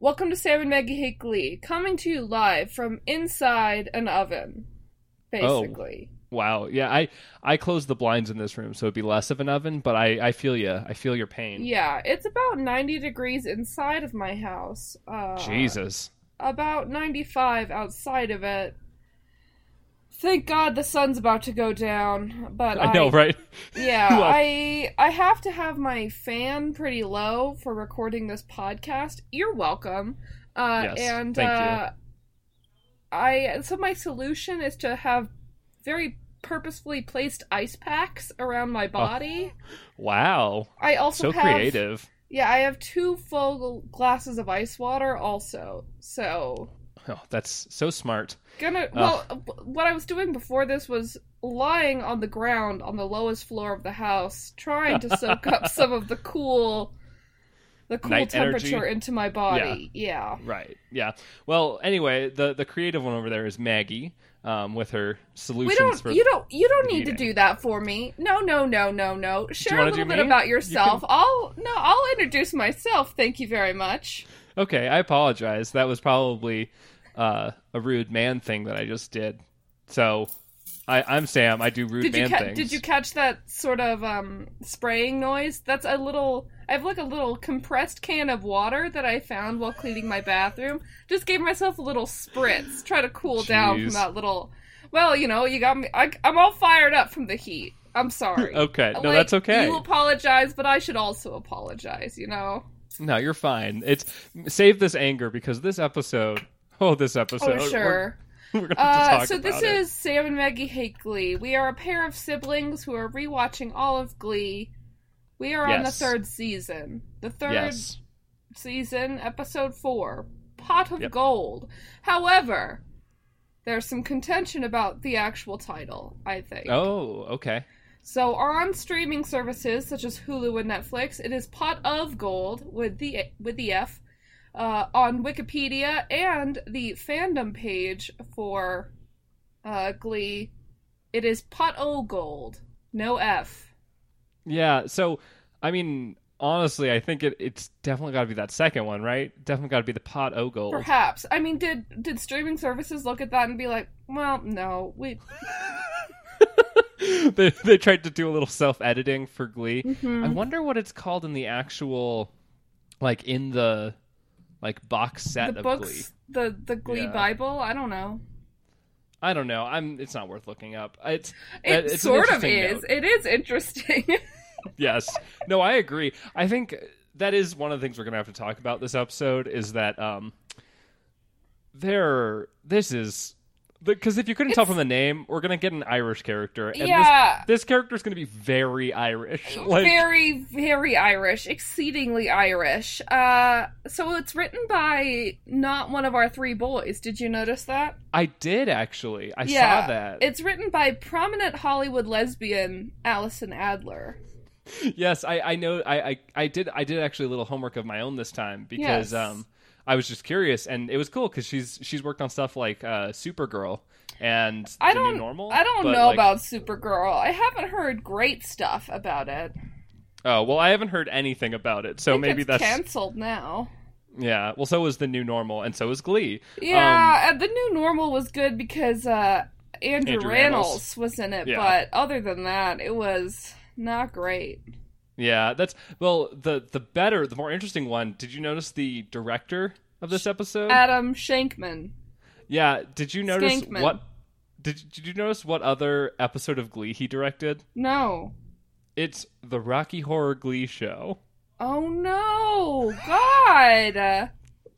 Welcome to Sam and Maggie Hate Glee, coming to you live from inside an oven, oh. basically. Wow. Yeah, I I closed the blinds in this room so it'd be less of an oven, but I I feel you. I feel your pain. Yeah, it's about 90 degrees inside of my house. Uh, Jesus. About 95 outside of it. Thank God the sun's about to go down, but I, I know, right? Yeah, Well- I I have to have my fan pretty low for recording this podcast. You're welcome. Uh, Yes, and thank you. uh, I so my solution is to have very purposefully placed ice packs around my oh. body. Wow. I also Oh. So have creative. yeah, I have two full glasses of ice water also. So Oh, that's so smart. gonna well, uh, what I was doing before this was lying on the ground on the lowest floor of the house, trying to soak up some of the cool, the cool Night temperature energy? into my body. Yeah. Right. Yeah. Well, anyway, the the creative one over there is Maggie, um, with her solutions We don't. for You don't. You don't need to do that for me. No, no, no, no, no. Share a little bit me? about You yourself. can- I'll no. I'll introduce myself. Thank you very much. Okay, I apologize. That was probably uh, a rude man thing that I just did. So, I, I'm Sam. I do rude Did man ca- things. did you catch that sort of um spraying noise? That's a little. I have like a little compressed can of water that I found while cleaning my bathroom. Just gave myself a little spritz, try to cool down from that little. Well, you know, you got me. I, I'm all fired up from the heat. I'm sorry. Okay, no, Like, that's okay. You apologize, but I should also apologize. You know. No, you're fine. It's save this anger because this episode. Oh, this episode. oh sure. We're, we're gonna have to Uh, so this it. is Sam and Maggie hate Glee. We are a pair of siblings who are rewatching all of Glee. We are on the third season. The third yes. season, episode four, Pot of Yep. Gold. However, there's some contention about the actual title, I think. Oh, okay. So on streaming services such as Hulu and Netflix, it is Pot of Gold with the with the F. Uh, on Wikipedia and the fandom page for uh, Glee, it is Pot O Gold, no F. Yeah. So, I mean, honestly, I think it, it's definitely got to be that second one, right? Definitely got to be the pot o gold. Perhaps. I mean, did did streaming services look at that and be like, well, no, we. they they tried to do a little self editing for Glee. Mhm. I wonder what it's called in the actual, like in the, like box set the of books, Glee. the the Glee Yeah. Bible. I don't know. I don't know. I'm. It's not worth looking up. It's It it's sort of is. note. It is interesting. yes. No, I agree. I think that is one of the things we're gonna have to talk about this episode is that um, there. This is because if you couldn't tell from the name, we're gonna get an Irish character, and yeah. this this character is gonna be very Irish. Like, very very irish exceedingly irish uh so it's written by not one of our three boys did you notice that I did actually. I Yeah, saw that. it's written by prominent hollywood lesbian allison adler yes, I, I know. I, I I did. I did actually a little homework of my own this time because Yes. um, I was just curious, and it was cool because she's she's worked on stuff like uh, Supergirl and i The don't New Normal. i don't know like- about supergirl i haven't heard great stuff about it Oh well, I haven't heard anything about it, so maybe it's that's canceled now yeah. Well, so was the New Normal, and so was Glee. yeah uh, the new normal was good because uh andrew, Andrew Rannells Rannells. was in it Yeah. but other than that it was not great Yeah, that's well. The the better, the more interesting one. Did you notice the director of this episode? adam shankman yeah. Did you notice Skankman. what? Did Did you notice what other episode of Glee he directed? no It's the Rocky Horror Glee Show. Oh no, God!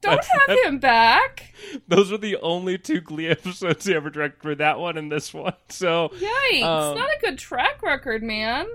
Don't have him back. Those are the only two Glee episodes he ever directed for that one and this one. So Yikes! Um, Not a good track record, man.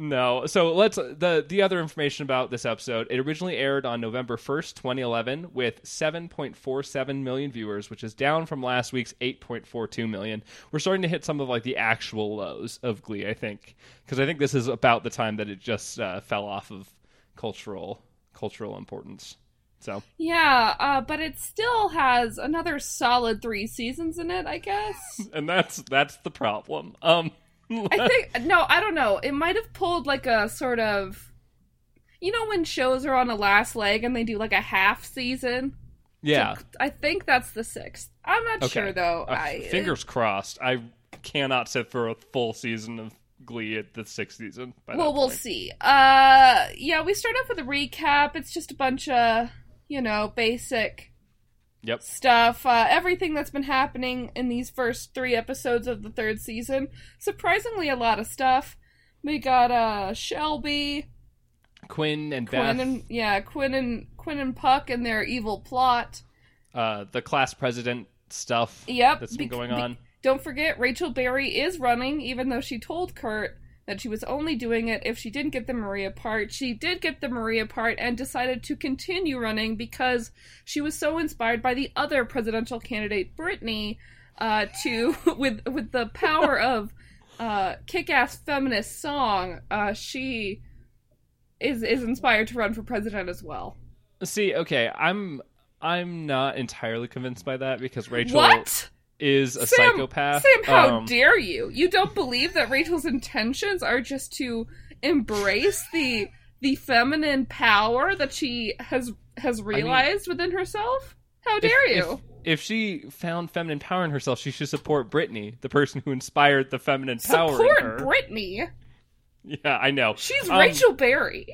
No. So let's the the other information about this episode. It originally aired on November first, twenty eleven, with seven point four seven million viewers, which is down from last week's eight point four two million. We're starting to hit some of like the actual lows of Glee, I think, because I think this is about the time that it just uh, fell off of cultural cultural importance. So Yeah, uh, but it still has another solid three seasons in it, I guess. and that's that's the problem. Um I think no, I don't know. It might have pulled like a sort of, you know, when shows are on a last leg and they do like a half season. yeah. I think that's the sixth. I'm not Okay. sure though. Uh, I fingers crossed. I cannot sit for a full season of Glee at the sixth season. By well, we'll see. Uh, yeah, we start off with a recap. It's just a bunch of, you know, basic Yep. stuff. Uh, everything that's been happening in these first three episodes of the third season. Surprisingly, a lot of stuff. We got uh Shelby, Quinn and Beth, and yeah, Quinn and Quinn and Puck and their evil plot. uh, the class president stuff Yep, that's been bec- going be- on. Don't forget, Rachel Berry is running, even though she told Kurt that she was only doing it if she didn't get the Maria part. She did get the Maria part and decided to continue running because she was so inspired by the other presidential candidate, Brittany, uh, to with with the power of uh, kick-ass feminist song. Uh, she is is inspired to run for president as well. See, okay, I'm I'm not entirely convinced by that because Rachel What? Is a Sam, psychopath. Sam, how Um, dare you? You don't believe that Rachel's intentions are just to embrace the the feminine power that she has has realized within herself? How dare if- you? If, she found feminine power in herself, she should support Brittany, the person who inspired the feminine power in Support. Brittany. yeah, I know. She's Um, Rachel Berry.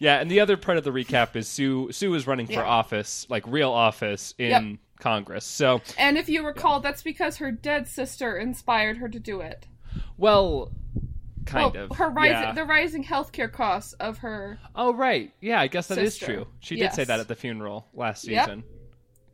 Yeah, and the other part of the recap is Sue. Sue is running for Yeah. office, like real office in Yep. Congress. So, And if you recall, that's because her dead sister inspired her to do it. well, kind well, of. her rising yeah. the rising healthcare costs of her. Oh right, yeah. I guess that is Sister. true. She did say that at the funeral last season.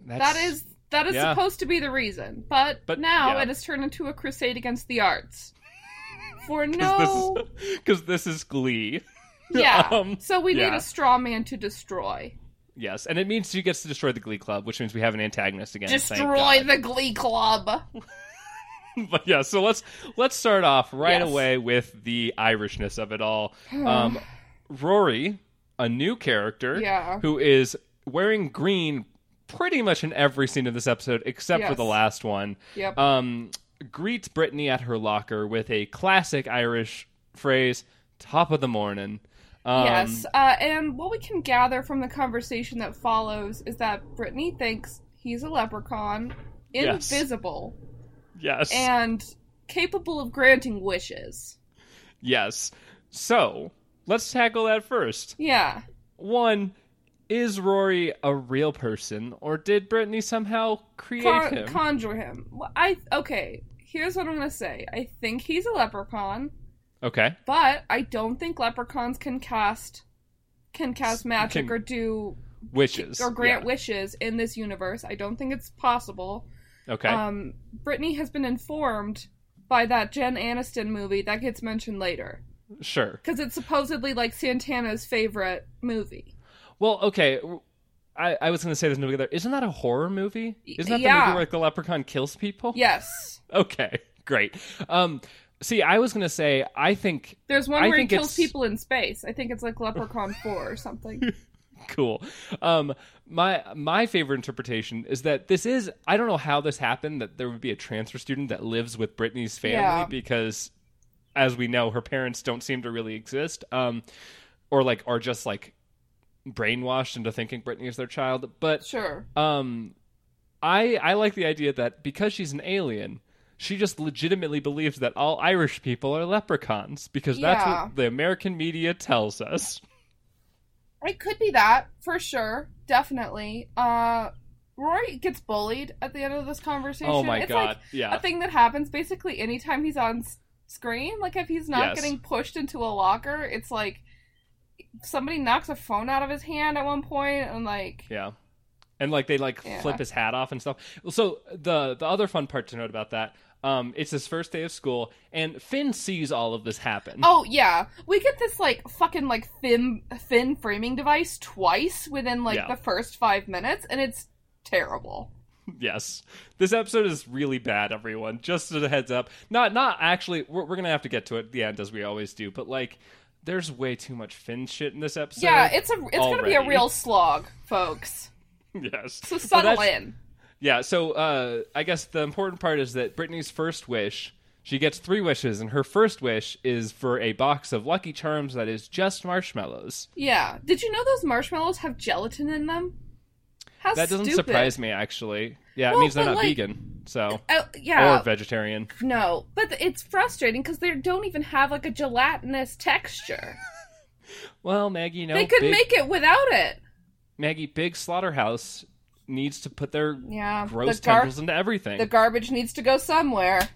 That's, That is that is yeah. supposed to be the reason, but, But, now yeah. it has turned into a crusade against the arts. For no, because this is Glee. yeah. um, so we need a straw man to destroy. Yes, and it means she gets to destroy the Glee Club, which means we have an antagonist again. Destroy the Glee Club. but yeah, so let's let's start off right Yes. away with the Irishness of it all. Um, Rory, a new character, Yeah. who is wearing green pretty much in every scene of this episode except for the last one. Yep. Um, greets Brittany at her locker with a classic Irish phrase, "Top of the morning." Um, yes. Uh, and what we can gather from the conversation that follows is that Brittany thinks he's a leprechaun, invisible, Yes. and capable of granting wishes. yes. So let's tackle that first. Yeah. One, is Rory a real person, or did Brittany somehow create Con- him? conjure him. Well, I okay. Here's what I'm gonna say. I think he's a leprechaun, okay. but I don't think leprechauns can cast can cast magic Can- or do Wishes. or grant Yeah. wishes in this universe. I don't think it's possible. Okay. Um, Brittany has been informed by that Jen Aniston movie that gets mentioned later sure. because it's supposedly like Santana's favorite movie. Well, okay. I, I was going to say this movie there. Isn't that a horror movie? Isn't that the movie where like, the leprechaun kills people? Yes, Okay. Great. Um, see, I was going to say, I think there's one I where he kills it's- people in space. I think it's like Leprechaun Four or something. cool. Um, my my favorite interpretation is that this is I don't know how this happened that there would be a transfer student that lives with Brittany's family Yeah. because, as we know, her parents don't seem to really exist, um, or like are just like brainwashed into thinking Brittany is their child. But Sure. um, I I like the idea that because she's an alien. She just legitimately believes that all Irish people are leprechauns because that's Yeah. what the American media tells us. It could be that for sure, definitely. Uh, Rory gets bullied at the end of this conversation. Oh my it's god! Like yeah, a thing that happens basically anytime he's on s- screen. Like if he's not Yes. getting pushed into a locker, it's like somebody knocks a phone out of his hand at one point, and like Yeah. And like they like Yeah. flip his hat off and stuff. So the the other fun part to note about that, um, it's his first day of school, and Finn sees all of this happen. Oh yeah, we get this like fucking like fin fin framing device twice within like Yeah. the first five minutes, and it's terrible. Yes, this episode is really bad. Everyone, just as a heads up. Not not actually. We're, we're gonna have to get to it at the end as we always do. But like, there's way too much Finn shit in this episode. yeah, it's a it's gonna be a real slog, folks. yes. So settle in. Yeah, so uh, I guess the important part is that Brittany's first wish, she gets three wishes, and her first wish is for a box of Lucky Charms that is just marshmallows. Yeah. Did you know those marshmallows have gelatin in them? How That doesn't stupid. surprise me, actually. Yeah, Well, it means they're not like- vegan, so Oh, yeah. or vegetarian. no, but it's frustrating because they don't even have like a gelatinous texture. Well, Maggie, no, they could big, make it without it. Maggie, big slaughterhouse needs to put their Yeah. gross the, gar- tendrils into everything. the garbage needs to go somewhere.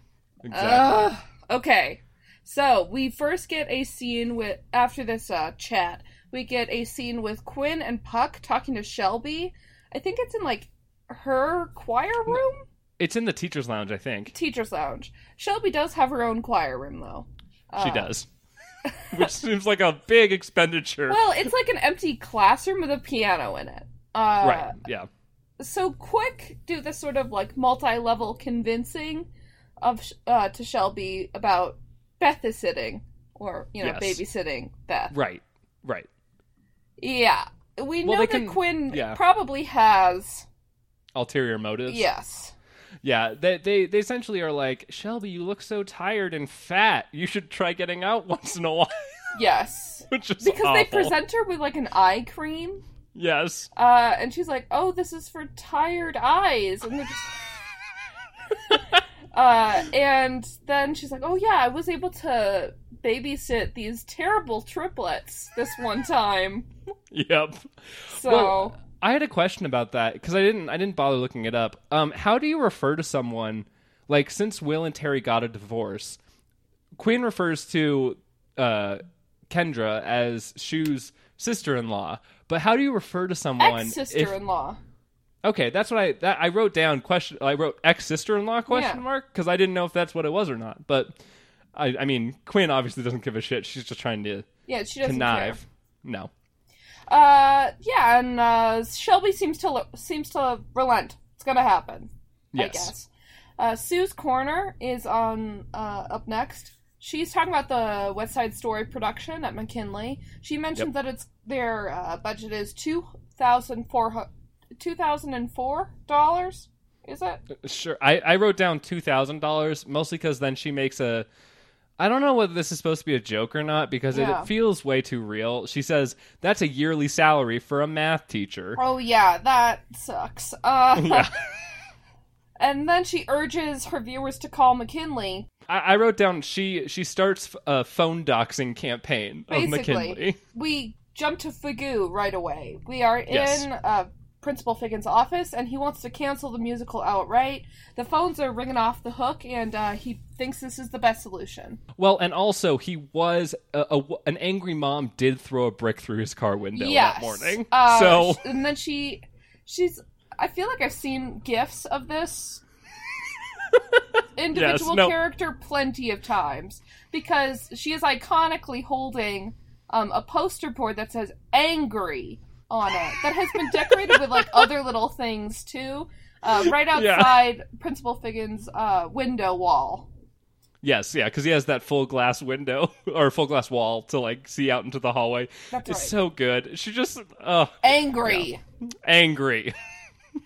exactly. Okay. So we first get a scene with after this uh, chat. We get a scene with Quinn and Puck talking to Shelby. I think it's in like her choir room, it's in the teacher's lounge, I think. teacher's lounge. Shelby does have her own choir room though. She Uh, does. Which seems like a big expenditure. Well, it's like an empty classroom with a piano in it. Uh, right, yeah. So quick do this sort of like multi-level convincing of uh, to Shelby about Beth is sitting or you know Yes. babysitting Beth. Right, right. Yeah, we Well, know that can- Quinn yeah. probably has Ulterior motives. yes. Yeah, they, they they essentially are like, Shelby, you look so tired and fat. You should try getting out once in a while. Yes. Which is Because they present her with like an eye cream, Yes. uh, and she's like, "Oh, this is for tired eyes," and they're just, uh, and then she's like, "Oh yeah, I was able to babysit these terrible triplets this one time." Yep. So Well, I had a question about that because I didn't I didn't bother looking it up. Um, how do you refer to someone like since Will and Terry got a divorce? Quinn refers to uh, Kendra as Schue's sister-in-law, but how do you refer to someone? ex sister-in-law. Okay, that's what I that I wrote down. Question. I wrote ex sister in law question Yeah. mark because I didn't know if that's what it was or not. But I, I mean, Quinn obviously doesn't give a shit. She's just trying to Yeah, she doesn't connive. No. Uh, yeah, and uh, Shelby seems to seems to relent. It's gonna happen. I Yes. guess. Uh, Sue's Corner is on uh, up next. She's talking about the West Side Story production at McKinley. She mentioned that it's their uh, budget is two thousand four two thousand and four dollars. Is it? Sure. I, I wrote down two thousand dollars mostly because then she makes a. I don't know whether this is supposed to be a joke or not because it, Yeah. it feels way too real. She says that's a yearly salary for a math teacher. Oh yeah, that sucks. Uh, yeah. and then she urges her viewers to call McKinley I, I wrote down she she starts a phone doxing campaign of Basically. McKinley. we jump to Fugu right away. We are Yes. in uh, Principal Figgins' office, and he wants to cancel the musical outright. The phones are ringing off the hook, and uh, he thinks this is the best solution. Well, and also he was a, a- an angry mom did throw a brick through his car window yes. that morning. Uh, so and then she, she's. I feel like I've seen gifs of this individual no. character plenty of times because she is iconically holding um, a poster board that says "angry" on it that has been decorated with like other little things too. Uh, right Yeah. outside Principal Figgins' uh, window wall. yes, yeah, because he has that full glass window or full glass wall to like see out into the hallway. That's it's right. so good. She just uh Angry. angry.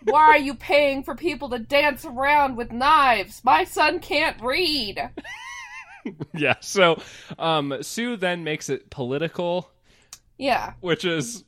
Why are you paying for people to dance around with knives? My son can't read. yeah. So um Sue then makes it political, Yeah. which is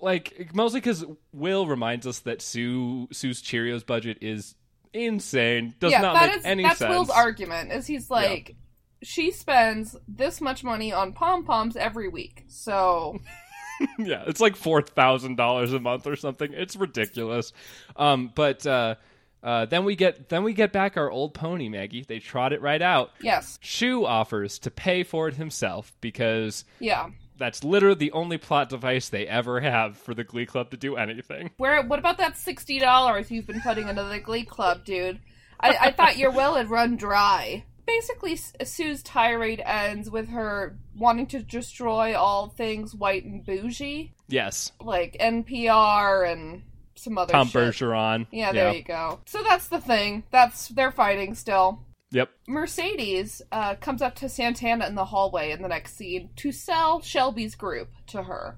like mostly because Will reminds us that Sue Sue's Cheerios budget is insane. Does yeah, not that make is any that's sense. Will's argument. Is he's like, she spends this much money on pom poms every week, so yeah, it's like four thousand dollars a month or something. It's ridiculous. Um, but uh, uh, then we get then we get back our old pony Maggie. They trot it right out. yes, Schue offers to pay for it himself because yeah. that's literally the only plot device they ever have for the Glee Club to do anything. Where? What about that sixty dollars you've been putting into the Glee Club, dude? I, I thought your will had run dry. Basically, Sue's tirade ends with her wanting to destroy all things white and bougie, Yes, like NPR and some other Tom shit. Bergeron. Yeah, there you go. So that's the thing. That's they're fighting still. Yep. Mercedes uh, comes up to Santana in the hallway in the next scene to sell Shelby's group to her.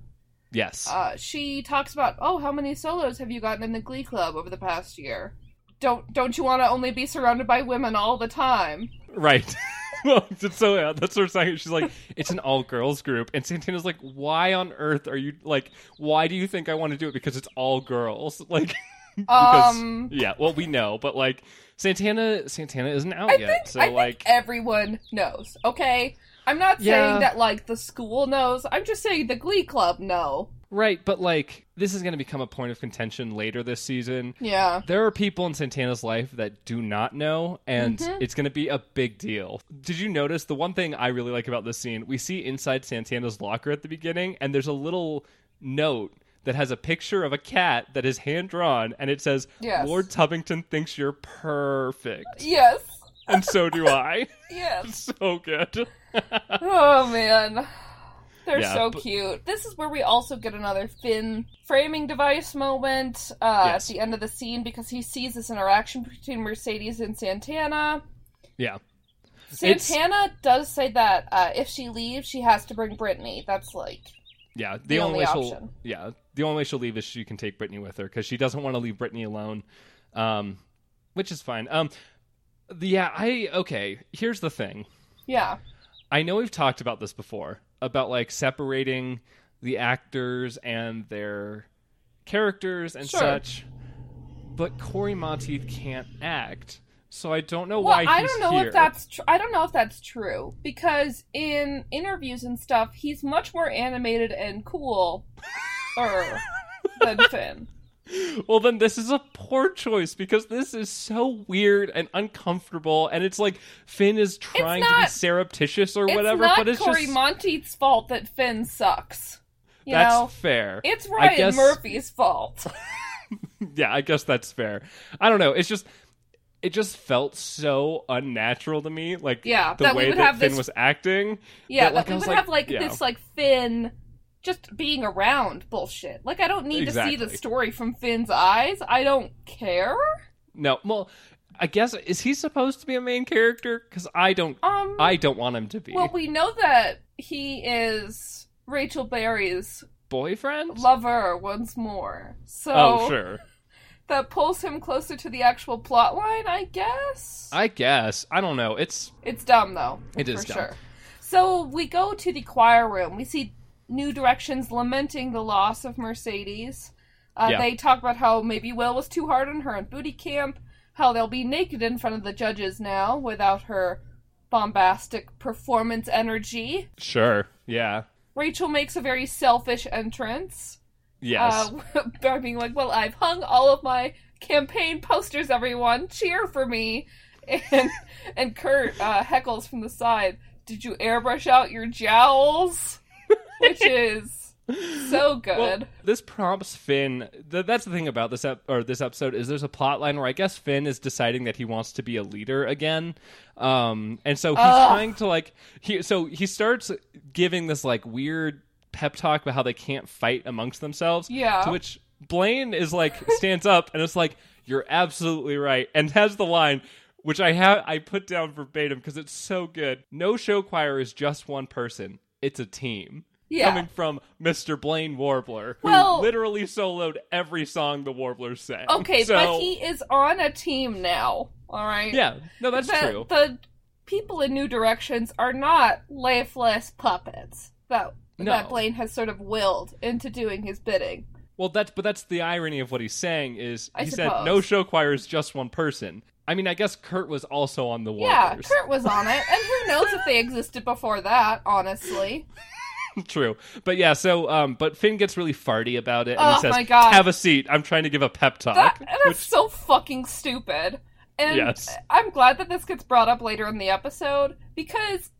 Yes. Uh, she talks about, oh, how many solos have you gotten in the Glee Club over the past year? Don't don't you want to only be surrounded by women all the time? Right. well, so yeah, that's what I'm saying. She's like, it's an all girls group, and Santana's like, why on earth are you like? Why do you think I want to do it? Because it's all girls. Like, because Um, yeah, well, we know, but like Santana, Santana isn't out I yet, think so I like, think everyone knows. Okay, I'm not Yeah. saying that like the school knows. I'm just saying the Glee Club know. Right, but like, this is going to become a point of contention later this season. Yeah. There are people in Santana's life that do not know, and Mm-hmm. it's going to be a big deal. Did you notice the one thing I really like about this scene? We see inside Santana's locker at the beginning, and there's a little note that has a picture of a cat that is hand drawn, and it says, Yes. Lord Tubbington thinks you're perfect. Yes. and so do I. Yes. so good. Oh man. They're Yeah, so but- cute. This is where we also get another Finn framing device moment uh, Yes. at the end of the scene because he sees this interaction between Mercedes and Santana. yeah. It's- Santana does say that uh, if she leaves, she has to bring Brittany. That's like Yeah, the, The only, only way she'll option. yeah the only way she'll leave is she can take Brittany with her because she doesn't want to leave Brittany alone, um, which is fine. Um, the, yeah, I okay. Here's the thing. yeah, I know we've talked about this before about like separating the actors and their characters and Sure. such, but Cory Monteith can't act, so I don't know Well, why. I don't know here. if that's tr- I don't know if that's true because in interviews and stuff, he's much more animated and cool er, than Finn. Well, then this is a poor choice because this is so weird and uncomfortable, and it's like Finn is trying to be surreptitious or whatever, not but it's Cory just Monteith's fault that Finn sucks. You that's know, fair. it's Ryan guess- Murphy's fault. yeah, I guess that's fair. I don't know. It's just it just felt so unnatural to me, like Yeah, the that we way would that have Finn this- was acting. Yeah, But, like, we would like, have like yeah. this like Finn just being around bullshit. Like I don't need to see the story from Finn's eyes. I don't care. No, well, I guess is he supposed to be a main character? Because I don't, Um I don't want him to be Well, we know that he is Rachel Berry's boyfriend. lover once more. So oh, sure. that pulls him closer to the actual plot line, I guess. I guess I don't know. It's It's dumb though. It is for dumb. sure. So we go to the choir room. We see New Directions lamenting the loss of Mercedes. Uh, Yeah. They talk about how maybe Will was too hard on her in booty camp. How they'll be naked in front of the judges now without her bombastic performance energy. sure. Yeah. Rachel makes a very selfish entrance. Yes. Uh, being like, well, I've hung all of my campaign posters, everyone. Cheer for me. And and Kurt uh, heckles from the side, did you airbrush out your jowls? Which is so good. Well, this prompts Finn. Th- that's the thing about this ep- or this episode is there's a plot line where I guess Finn is deciding that he wants to be a leader again, um, and so he's Ugh. trying to like he. So he starts giving this like weird pep talk about how they can't fight amongst themselves. Yeah. To which Blaine is like stands up and it's like you're absolutely right and has the line. Which I have I put down verbatim because it's so good. No show choir is just one person; it's a team yeah. coming from Mr. Blaine Warbler, who Well- literally soloed every song the Warblers sang. okay, so, but he is on a team now. All right. yeah, no, that's the, true. The people in New Directions are not lifeless puppets that No. that Blaine has sort of willed into doing his bidding. Well, that's but that's the irony of what he's saying is I he said no show choir is just one person. I mean, I guess Kurt was also on the Yeah, Kurt was on it, and who knows if they existed before that? Honestly, True, but yeah. So, um, but Finn gets really farty about it, and Oh he says, my God. "Have a seat. I'm trying to give a pep talk." that that's which, so fucking stupid. And Yes. I'm glad that this gets brought up later in the episode because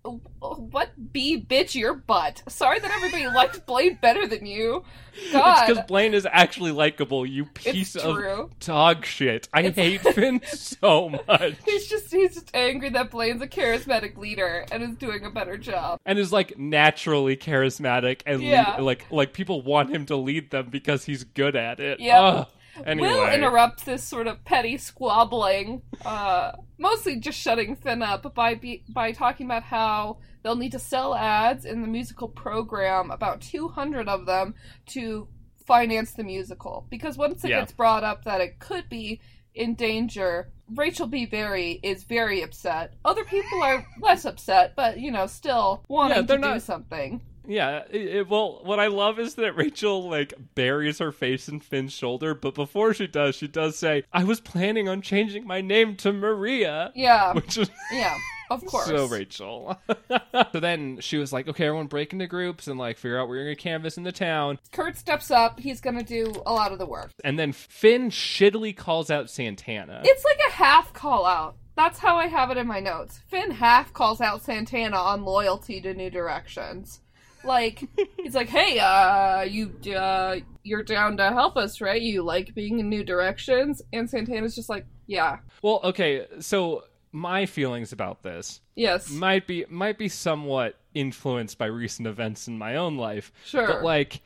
what be bitch your butt? Sorry that everybody liked Blaine better than you. it's because Blaine is actually likable. You piece of dog shit. I It's- hate Finn so much. He's just he's just angry that Blaine's a charismatic leader and is doing a better job. and is like naturally charismatic and lead- like like people want him to lead them because he's good at it. Yep. Anyway. Will interrupt this sort of petty squabbling, uh, mostly just shutting Finn up by be- by talking about how they'll need to sell ads in the musical program, about 200 of them, to finance the musical. Because once it Yeah. gets brought up that it could be in danger, Rachel B. Berry is very upset. Other people are less upset, but you know, still wanting Yeah, to they're do something. Yeah, it, it- well, what I love is that Rachel like buries her face in Finn's shoulder, but before she does, she does say, "I was planning on changing my name to Maria," Yeah, which is yeah, of course. so Rachel. so then she was like, "Okay, everyone, break into groups and like figure out where you're gonna canvas in the town." Kurt steps up. He's gonna do a lot of the work. And then Finn shittily calls out Santana. It's like a half call out. That's how I have it in my notes. Finn half calls out Santana on loyalty to New Directions. Like he's like, "Hey, uh, you uh, you're down to help us, right? You like being in New Directions?" And Santana's just like, "Yeah, well, okay, so my feelings about this yes, might be might be somewhat influenced by recent events in my own life. sure." But like,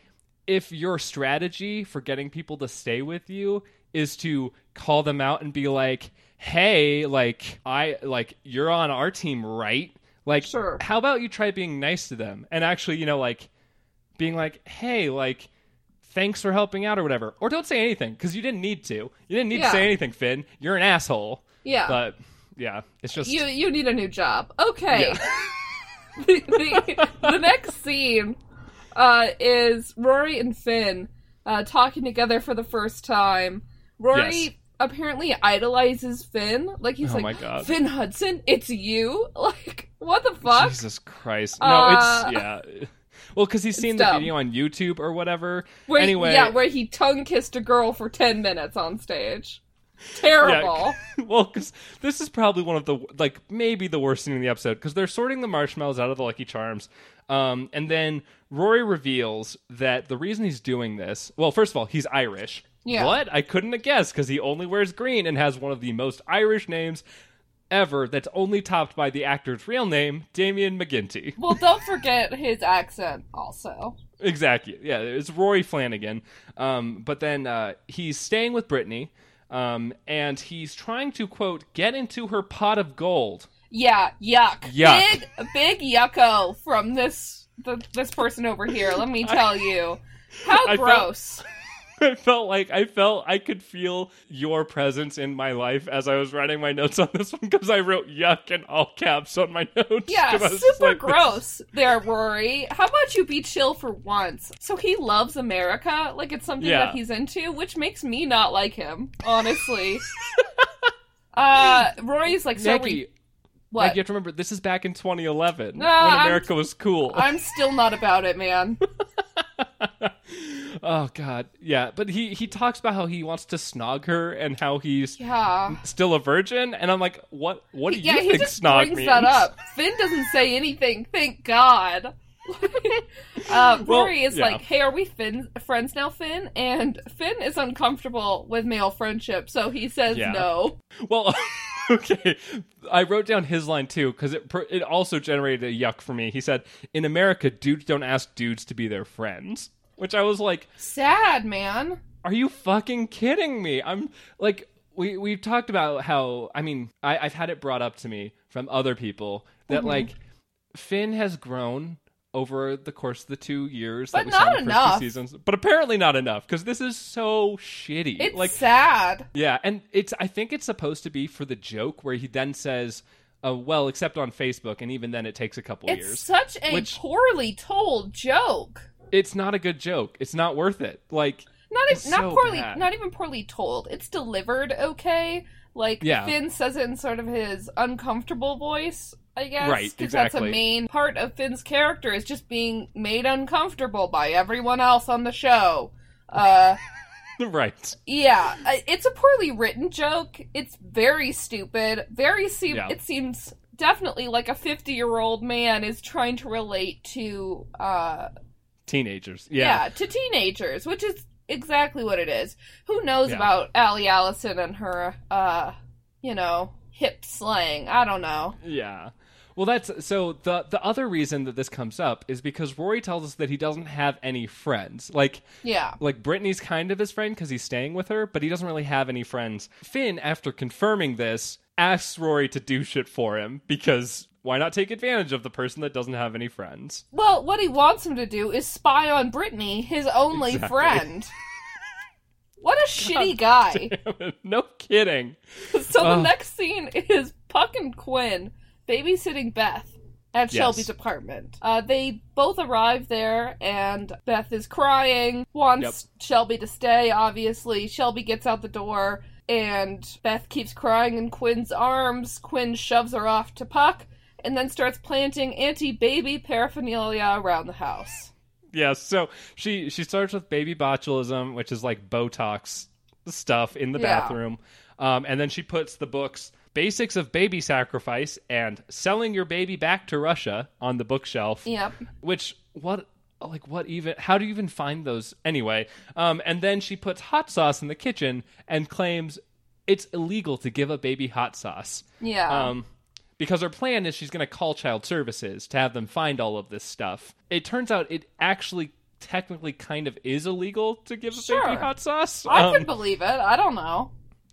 if your strategy for getting people to stay with you is to call them out and be like, "Hey, like I like you're on our team, right?" Like, Sure. how about you try being nice to them and actually, you know, like being like, "Hey, like thanks for helping out or whatever." Or don't say anything cuz you didn't need to. You didn't need Yeah. to say anything, Finn. You're an asshole. yeah, But yeah, it's just you you need a new job. Okay. Yeah. the, the, the next scene uh, is Rory and Finn uh, talking together for the first time. Rory Yes. Apparently idolizes Finn. Like he's Oh like, my God. Finn Hudson, it's you. Like what the fuck? Jesus Christ. No, Uh, it's yeah. Well, because he's seen the video on YouTube or whatever. Where, anyway, yeah, where he tongue kissed a girl for ten minutes on stage. Terrible. well, because this is probably one of the like maybe the worst scene in the episode because they're sorting the marshmallows out of the Lucky Charms, um, and then Rory reveals that the reason he's doing this. Well, first of all, he's Irish. Yeah. What? I couldn't have guessed because he only wears green and has one of the most Irish names ever. That's only topped by the actor's real name, Damian McGinty. well, don't forget his accent also. Exactly. Yeah, it's Rory Flanagan. Um, but then uh, he's staying with Brittany, um, and he's trying to quote get into her pot of gold. Yeah, yuck. Yuck. Big, big yucko from this the, this person over here. Let me tell you, how I felt- I felt like I felt I could feel your presence in my life as I was writing my notes on this one because I wrote yuck in all caps on my notes. Yeah, 'Cause I was just super like, gross. There, Rory. How about you be chill for once? So he loves America, like it's something Yeah. that he's into, which makes me not like him, honestly. uh, Rory's like so. Re- what? Maggie, you have to remember this is back in 2011 No, when I'm- America was cool. I'm still not about it, man. oh God, yeah. But he he talks about how he wants to snog her and how he's Yeah. still a virgin, and I'm like, what? What do you yeah, he think snog brings means? that up. Finn doesn't say anything. Thank God. uh, Well, Rory is yeah. like, "Hey, are we Finn friends now, Finn?" And Finn is uncomfortable with male friendship, so he says Yeah. no. Well, okay. I wrote down his line too because it it also generated a yuck for me. He said, "In America, dudes don't ask dudes to be their friends," which I was like, Sad man. "Are you fucking kidding me?" I'm like, we we've talked about how I mean, I, I've had it brought up to me from other people Mm-hmm. that like Finn has grown. Over the course of the two years But that we not saw in the first enough. two seasons, but apparently not enough because this is so shitty. It's like sad. yeah, and it's I think it's supposed to be for the joke where he then says, uh, "Well, except on Facebook," and even then it takes a couple It's years. such a which- poorly told joke. It's not a good joke. It's not worth it. Like, Not It's even not so poorly bad. not even poorly told. It's delivered okay. Like Yeah. Finn says it in sort of his uncomfortable voice, I guess. Right, 'cause That's a main part of Finn's character is just being made uncomfortable by everyone else on the show. Uh right? yeah, it's a poorly written joke. It's very stupid. Very se- Yeah. it seems definitely like a 50-year-old man is trying to relate to uh Teenagers. yeah. Yeah. to teenagers, which is exactly what it is. Who knows Yeah. about Allie Allison and her, uh, you know, hip slang? I don't know. Yeah. Well, that's so the the other reason that this comes up is because Rory tells us that he doesn't have any friends. Like Yeah. like Brittany's kind of his friend because he's staying with her, but he doesn't really have any friends. Finn, after confirming this, asks Rory to do shit for him because why not take advantage of the person that doesn't have any friends? Well, what he wants him to do is spy on Brittany, his only Exactly. friend. What a shitty guy. no kidding. So the Ugh. next scene is Puck and Quinn babysitting Beth at Yes. Shelby's apartment. Uh, they both arrive there, and Beth is crying, wants Shelby to stay, obviously. Shelby gets out the door, and Beth keeps crying in Quinn's arms. Quinn shoves her off to Puck, and then starts planting anti baby paraphernalia around the house. Yes, so she she starts with baby botulism, which is like Botox stuff in the Yeah. bathroom, um, and then she puts the books "Basics of Baby Sacrifice" and "Selling Your Baby Back to Russia" on the bookshelf. Yep. Which what like what even? How do you even find those anyway? Um, and then she puts hot sauce in the kitchen and claims it's illegal to give a baby hot sauce. Yeah. Um, because her plan is she's going to call child services to have them find all of this stuff. It turns out it actually technically kind of is illegal to give a Sure. baby hot sauce. I Um, could believe it. I don't know.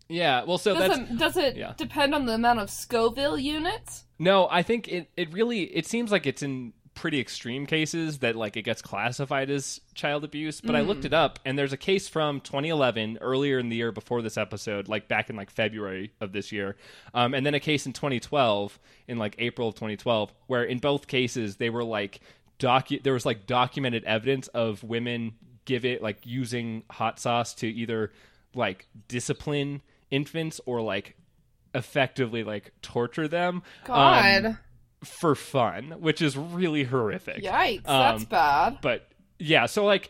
Yeah, well, so Does that's it, does it yeah. depend on the amount of Scoville units? no. I think it it really it seems like it's in pretty extreme cases that like it gets classified as child abuse. But I looked it up, and there's a case from 2011 earlier in the year before this episode, like back in like February of this year, um, and then a case in 2012 in like April of 2012, where in both cases they were like docu there was like documented evidence of women give it like using hot sauce to either like discipline infants or like effectively like torture them God. um, for fun which is really horrific Yikes, that's um, bad. but yeah so like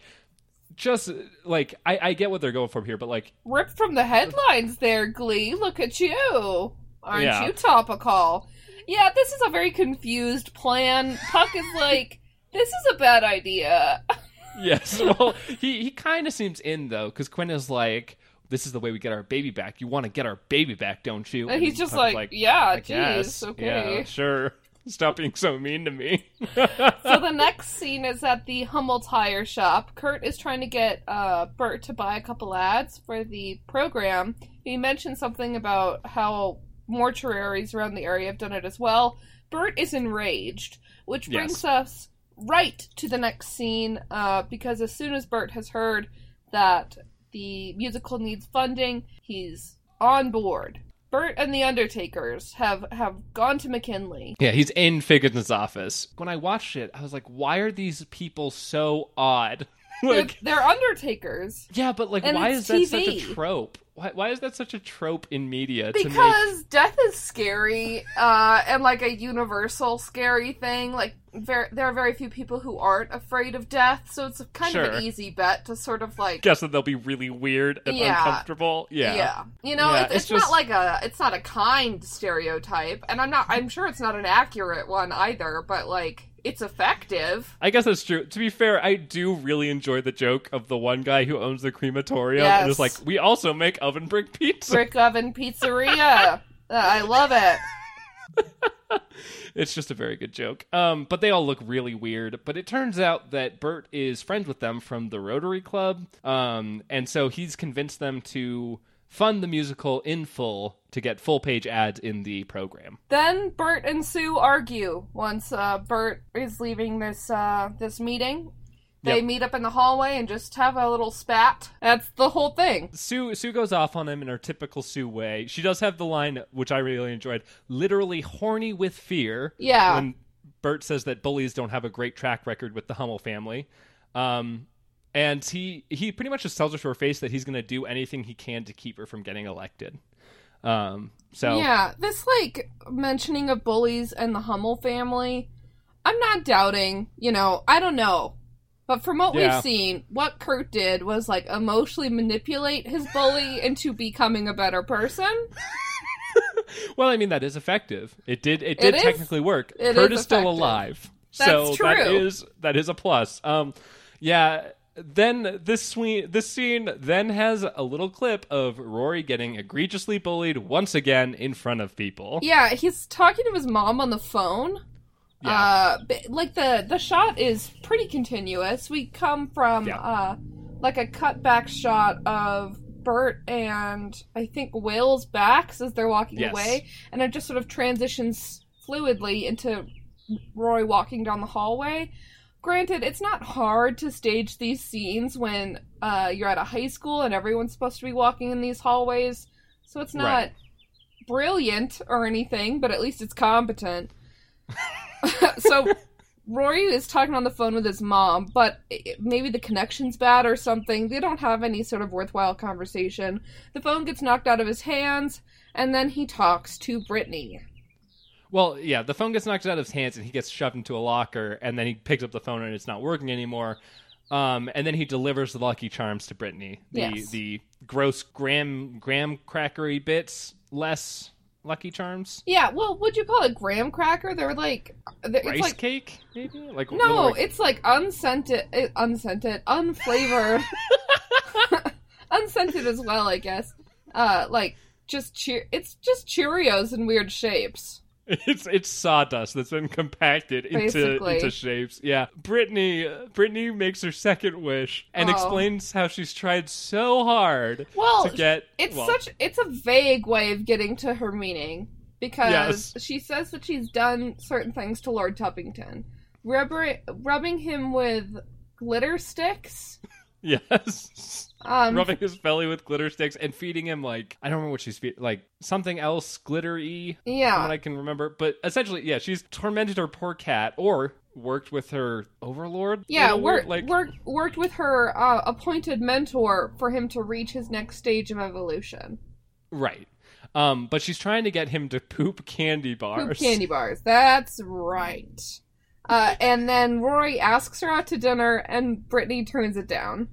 just like I, I get what they're going for here but like Ripped from the headlines there, Glee. Look at you. Aren't Yeah. you topical? Yeah, this is a very confused plan. Puck is like, this is a bad idea. yes well he, he kind of seems in though because quinn is like this is the way we get our baby back you want to get our baby back don't you And he's just Puck's like, yeah, "I guess. yeah okay. sure stop being so mean to me so the next scene is at the Hummel tire shop. Kurt is trying to get uh, Burt to buy a couple ads for the program. He mentioned something about how mortuaries around the area have done it as well. Burt is enraged, which brings Yes. us right to the next scene uh, because as soon as Burt has heard that the musical needs funding, he's on board. Burt and the Undertakers have, have gone to McKinley. Yeah, he's in Figgins' office. When I watched it, I was like, why are these people so odd? They're, like, they're Undertakers. yeah, but like, why is that such a trope? Why, why is that such a trope in media? to make... Because death is scary, uh, and like a universal scary thing. Like ver- there are very few people who aren't afraid of death, so it's kind of an easy bet to sort of like guess that they'll be really weird and Yeah. uncomfortable. Yeah. You know, Yeah, it's, it's it's, just- not like a it's not a kind stereotype, and I'm not I'm sure it's not an accurate one either, but like it's effective. I guess that's true. To be fair, I do really enjoy the joke of the one guy who owns the crematorium and is like, "We also make oven brick pizza." Brick oven pizzeria. Uh, I love it. It's just a very good joke. Um, but they all look really weird. But it turns out that Burt is friends with them from the Rotary Club, um, and so he's convinced them to fund the musical in full to get full page ads in the program. Then Burt and Sue argue once uh, Burt is leaving this uh, this meeting. They Yep. meet up in the hallway and just have a little spat. That's the whole thing. Sue Sue goes off on him in her typical Sue way. She does have the line which I really enjoyed, literally horny with fear. Yeah. When Burt says that bullies don't have a great track record with the Hummel family. Um and he he pretty much just tells her to her face that he's going to do anything he can to keep her from getting elected. Um so Yeah, this like mentioning of bullies and the Hummel family. I'm not doubting. You know, I don't know. But from what Yeah. we've seen, what Kurt did was like emotionally manipulate his bully into becoming a better person. well, I mean that is effective. It did it did is- technically work. it Kurt is is still alive. That's so that true. is that is a plus. Um yeah, then this scene, this scene then has a little clip of Rory getting egregiously bullied once again in front of people. Yeah, he's talking to his mom on the phone. Yeah. Uh, but, like the the shot is pretty continuous. We come from Yeah. uh, like a cutback shot of Burt and I think Will's backs as they're walking Yes. away, and it just sort of transitions fluidly into Roy walking down the hallway. Granted, it's not hard to stage these scenes when uh, you're at a high school and everyone's supposed to be walking in these hallways, so it's not Right. brilliant or anything, but at least it's competent. so Rory is talking on the phone with his mom, but it- maybe the connection's bad or something. They don't have any sort of worthwhile conversation. The phone gets knocked out of his hands, and then he talks to Brittany. Well, yeah, the phone gets knocked out of his hands and he gets shoved into a locker, and then he picks up the phone and it's not working anymore. Um, and then he delivers the Lucky Charms to Brittany. The Yes. the gross graham graham crackery bits, less Lucky Charms. Yeah, well, would you call it graham cracker? They're like, they're, Rice it's like cake, maybe? Like no, like- it's like unscented, eh, unscented, unflavored, unscented as well, I guess. Uh, like just cheer. It's just Cheerios in weird shapes. It's it's sawdust that's been compacted into into shapes. Yeah, Brittany Brittany makes her second wish and Oh. explains how she's tried so hard Well, to get. It's well, such it's a vague way of getting to her meaning because Yes. she says that she's done certain things to Lord Tubbington, rubber, rubbing him with glitter sticks. yes. Um, rubbing his belly with glitter sticks and feeding him like I don't remember what she's feeding like something else glittery from what yeah, I can remember. But essentially, yeah, she's tormented her poor cat or worked with her overlord. yeah, worked like worked worked with her uh, appointed mentor for him to reach his next stage of evolution. right. Um, but she's trying to get him to poop candy bars. Poop candy bars. That's right. Uh, and then Rory asks her out to dinner, and Brittany turns it down.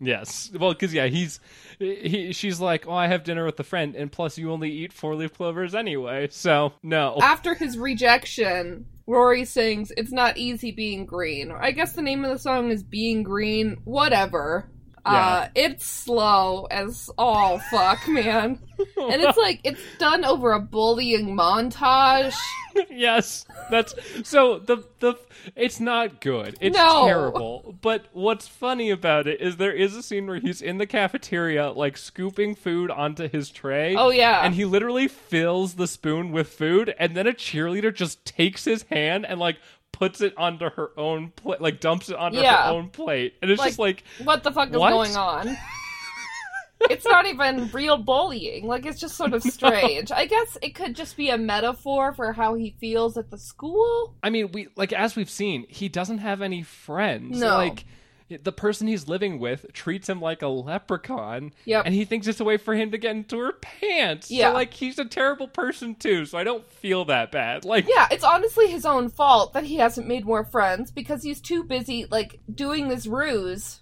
Yes. Well, because yeah, he's he. She's like, oh, I have dinner with a friend, and plus you only eat four leaf clovers anyway. So no. After his rejection, Rory sings "It's Not Easy Being Green." I guess the name of the song is "Being Green." Whatever. Uh, it's slow as all fuck, man. And it's like it's done over a bullying montage. yes, that's so the the it's not good. It's No. terrible. But what's funny about it is there is a scene where he's in the cafeteria like scooping food onto his tray. Oh yeah. And he literally fills the spoon with food and then a cheerleader just takes his hand and like puts it onto her own plate like dumps it onto Yeah. her own plate. And it's Like- just like what the fuck is going on? it's not even real bullying. Like it's just sort of strange. I guess it could just be a metaphor for how he feels at the school. I mean, we like as we've seen, he doesn't have any friends. No. Like the person he's living with treats him like a leprechaun. Yep. And he thinks it's a way for him to get into her pants. Yeah. So like he's a terrible person too, so I don't feel that bad. Like Yeah, it's honestly his own fault that he hasn't made more friends because he's too busy like doing this ruse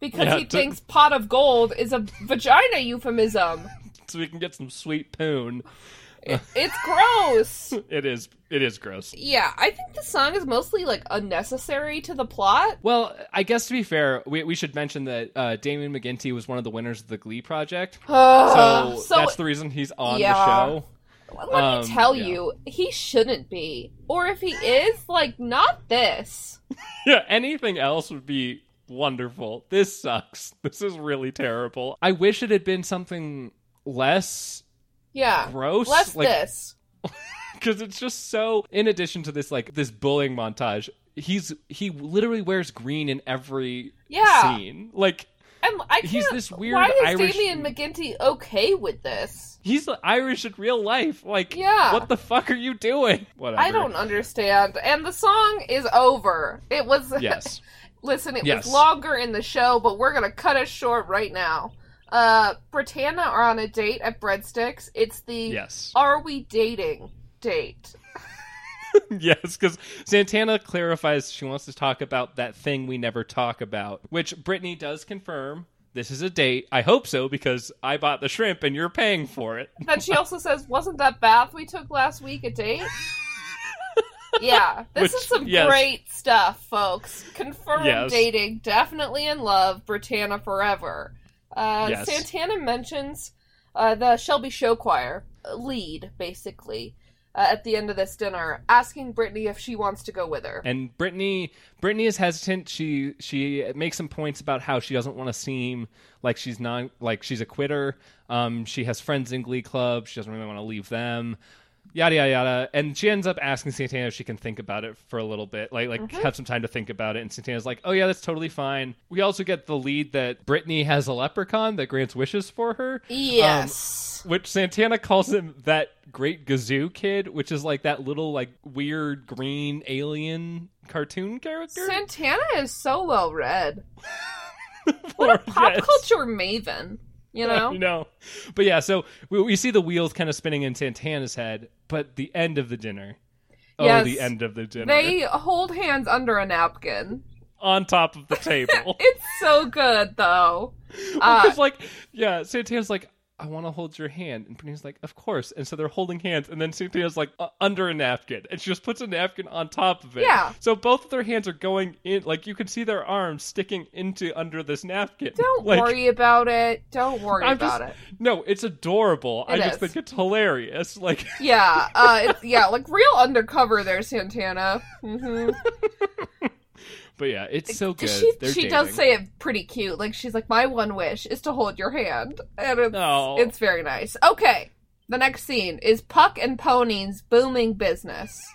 because Yeah, he thinks pot of gold is a vagina euphemism. so we can get some sweet poon. It's gross. It is it is gross. Yeah, I think the song is mostly like unnecessary to the plot. Well, I guess to be fair, we, we should mention that uh, Damian McGinty was one of the winners of the Glee project. So, Uh, so that's the reason he's on yeah. the show. let um, me tell yeah. you, he shouldn't be. Or if he is, like not this. Yeah, anything else would be wonderful. This sucks. This is really terrible. I wish it had been something less Yeah. gross. Less like, this. because it's just so. In addition to this, like this bullying montage, he's he literally wears green in every Yeah. scene. Like I can't, He's this weird Why is Irish- Damian McGinty okay with this? he's Irish in real life. Like Yeah. what the fuck are you doing? Whatever. I don't understand. And the song is over. It was Yes. Listen, it Yes. was longer in the show, but we're gonna cut it short right now. Uh Brittana are on a date at Breadsticks. It's the Yes. Are we dating date. yes, because Santana clarifies she wants to talk about that thing we never talk about, which Brittany does confirm. This is a date. I hope so because I bought the shrimp and you're paying for it. Then she also says, Wasn't that bath we took last week a date? Yeah, this Which- is some yes. great stuff, folks. Confirmed Yes. dating, definitely in love, Brittana forever. Uh, Yes. Santana mentions uh, the Shelby Show Choir lead, basically, uh, at the end of this dinner, asking Brittany if she wants to go with her. And Brittany, Brittany is hesitant. She she makes some points about how she doesn't want to seem like she's not like she's a quitter. Um, she has friends in Glee Club. She doesn't really want to leave them. Yada yada yada. And she ends up asking Santana if she can think about it for a little bit, like like mm-hmm. have some time to think about it. And Santana's like, "Oh yeah, that's totally fine." We also get the lead that Brittany has a leprechaun that grants wishes for her. Yes. Um, which Santana calls him that great Gazoo kid, which is like that little like weird green alien cartoon character. Santana is so well read. What a pop culture maven, you know? Know. But yeah, so we, we see the wheels kind of spinning in Santana's head, but the end of the dinner. Oh, Yes. the end of the dinner. They hold hands under a napkin. on top of the table. It's so good, though. Uh, Because like, yeah, Santana's like, I want to hold your hand, and Brittany's like, of course. And so they're holding hands, and then Cynthia's like uh, under a napkin, and she just puts a napkin on top of it. Yeah. So both of their hands are going in, like you can see their arms sticking into under this napkin. Don't Like, worry about it. Don't worry I'm about just, it. No, it's adorable. I It just think it's hilarious. Like, Yeah, uh, it's, yeah, like real undercover there, Santana. hmm but yeah, it's so good. She she does say it pretty cute. Like she's like, my one wish is to hold your hand, and it's Oh. it's very nice. Okay, the next scene is Puck and Pony's booming business.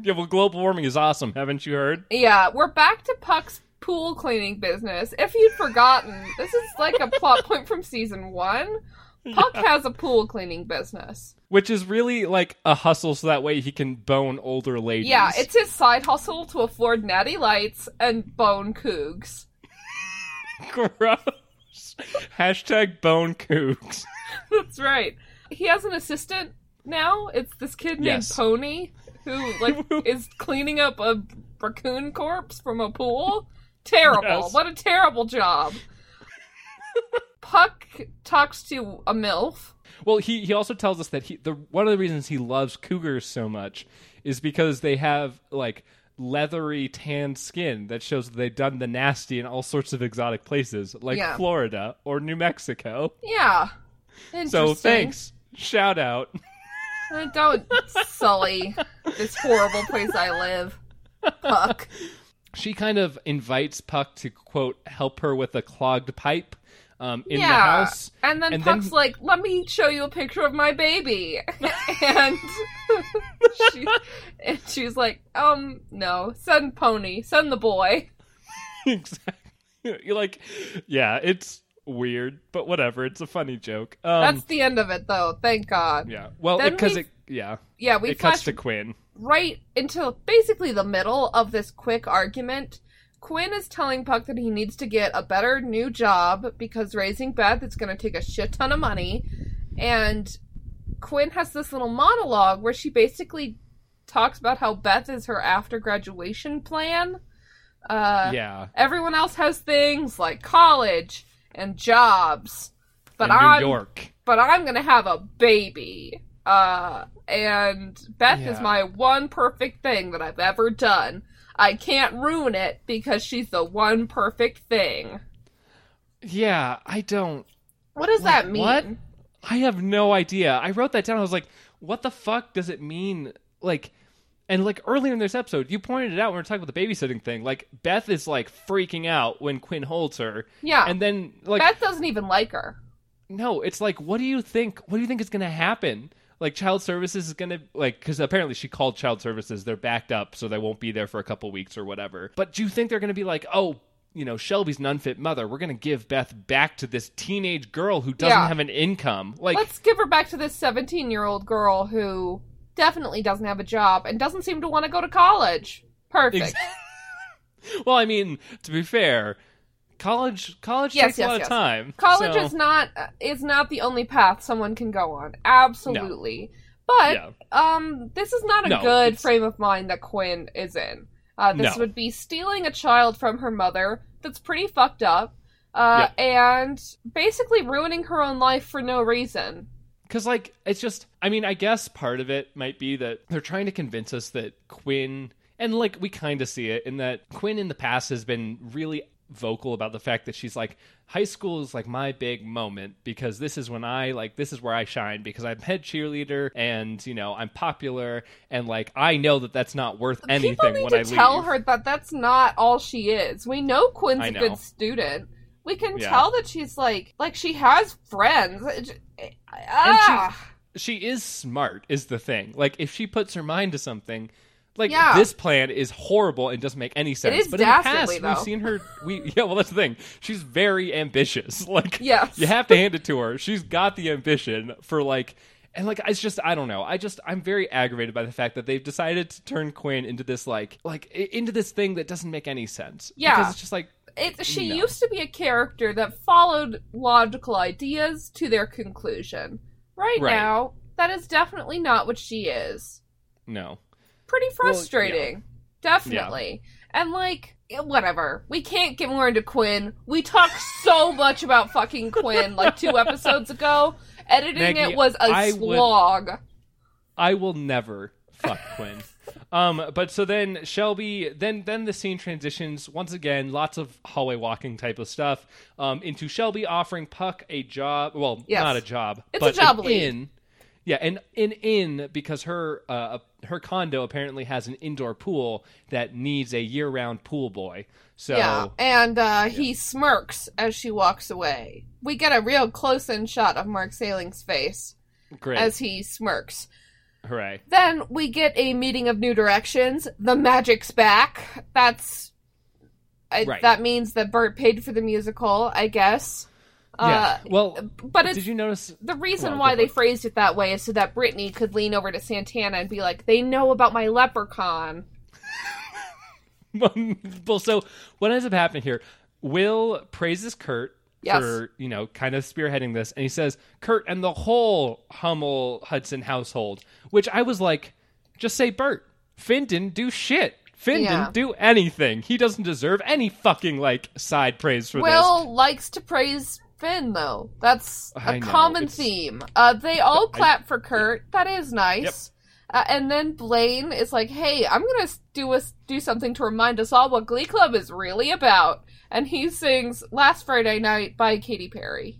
Yeah, well, global warming is awesome. Haven't you heard? Yeah, we're back to Puck's pool cleaning business. If you'd forgotten, this is like a plot point from season one. Puck has a pool cleaning business. Which is really like a hustle, so that way he can bone older ladies. Yeah, it's his side hustle to afford natty lights and bone cougs. gross. Hashtag bone kooks. That's right. He has an assistant now. It's this kid named Yes. Pony who like is cleaning up a raccoon corpse from a pool. Terrible. Yes. What a terrible job. Puck talks to a MILF. Well, he he also tells us that he the one of the reasons he loves cougars so much is because they have like leathery tanned skin that shows that they've done the nasty in all sorts of exotic places like Yeah. Florida or New Mexico. Yeah. So thanks. Shout out. Uh, Don't sully this horrible place I live. Puck. She kind of invites Puck to quote help her with a clogged pipe um, in yeah. the house. And then And then- Puck's like, let me show you a picture of my baby. and, she, and she's like, um, no, send Pony, send the boy. exactly. You're like, yeah, it's weird, but whatever. It's a funny joke. Um, That's the end of it, though. Thank God. yeah. Well, Then because we- it, yeah, Yeah, we it cuts to Quinn. right into basically the middle of this quick argument. Quinn is telling Puck that he needs to get a better new job because raising Beth is going to take a shit ton of money. And Quinn has this little monologue where she basically talks about how Beth is her after graduation plan. Uh, yeah, Everyone else has things like college and jobs, but New I'm York. but I'm gonna have a baby. Uh, and Beth is my one perfect thing that I've ever done. I can't ruin it because she's the one perfect thing. Yeah, I don't. What does Like, that mean? what? I have no idea. I wrote that down. I was like, what the fuck does it mean? Like, and like earlier in this episode, you pointed it out when we were talking about the babysitting thing. Like, Beth is like freaking out when Quinn holds her. Yeah. And then, like, Beth doesn't even like her. no, it's like, what do you think? What do you think is going to happen? Like, child services is going to, like, because apparently she called child services. They're backed up, so they won't be there for a couple weeks or whatever. But do you think they're going to be like, oh, you know, Shelby's an unfit mother. We're going to give Beth back to this teenage girl who doesn't Yeah. have an income. Like, Let's give her back to this 17 year old girl who definitely doesn't have a job and doesn't seem to want to go to college. Perfect. Ex- well, I mean, to be fair, college college Yes, takes yes, a lot yes. of time. College so- is not is not the only path someone can go on. Absolutely. But yeah, um this is not a No, good it's- frame of mind that Quinn is in. Uh, this No. would be stealing a child from her mother that's pretty fucked up. Uh, and basically ruining her own life for no reason. Because, like, it's just, I mean, I guess part of it might be that they're trying to convince us that Quinn, and like, we kind of see it in that Quinn in the past has been really vocal about the fact that she's like, high school is like my big moment because this is when I, like, this is where I shine because I'm head cheerleader and, you know, I'm popular and, like, I know that that's not worth anything People need when to I tell leave. her that that's not all she is. We know Quinn's I a know. good student. We can Yeah. tell that she's like like she has friends. J- Ah, she is smart is the thing like if she puts her mind to something like Yeah. this plan is horrible and doesn't make any sense is but in the past we've seen her we yeah well that's the thing she's very ambitious like Yes. you have to hand it to her she's got the ambition for like and like it's just I don't know. I just I'm very aggravated by the fact that they've decided to turn Quinn into this like like into this thing that doesn't make any sense. Yeah. because it's just like it, she No. used to be a character that followed logical ideas to their conclusion. Right, Right. now, that is definitely not what she is. no, Pretty Well, yeah. frustrating. Definitely. And like eh, whatever. We can't get more into Quinn. We talked so much about fucking Quinn like two episodes ago. Editing Maggie, it was a I would- slog. I will never fuck Quinn. Um, but so then Shelby, then then the scene transitions once again, lots of hallway walking type of stuff, um, into Shelby offering Puck a job. Well, Yes. not a job, It's but a job lead. in. Yeah, and an inn because her uh, her condo apparently has an indoor pool that needs a year round pool boy. So yeah, and uh, he smirks as she walks away. We get a real close in shot of Mark Salling's face great, as he smirks. hooray! Then we get a meeting of new directions. The magic's back. That's I, Right. that means that Burt paid for the musical, I guess. Yeah. Uh, well, but it's did you notice? the reason on, why they phrased it that way is so that Brittany could lean over to Santana and be like, "They know about my leprechaun." well, so what ends up happening here? Will praises Kurt Yes. for you know kind of spearheading this, and he says Kurt and the whole Hummel Hudson household. Which I was like, just say Burt. Finn didn't do shit. Finn Yeah. didn't do anything. He doesn't deserve any fucking like side praise for this. Will likes to praise Finn, though. That's a I common theme. Uh, they all I- clap for Kurt. That is nice. Uh, and then Blaine is like, "Hey, I'm gonna do us do something to remind us all what Glee Club is really about." And he sings "Last Friday Night" by Katy Perry.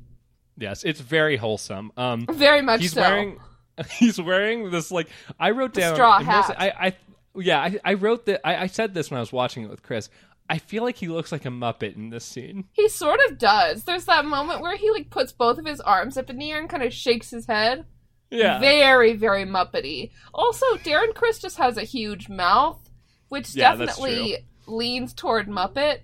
Yes, it's very wholesome. Um, Very much he's so. wearing he's wearing this like I wrote The down straw mostly- hat. I, I yeah I, I wrote that I, I said this when I was watching it with Chris. I feel like he looks like a Muppet in this scene. He sort of does. There's that moment where he like puts both of his arms up in the air and kind of shakes his head. Yeah, Very, very Muppety. Also, Darren Criss just has a huge mouth, which Yeah, definitely leans toward Muppet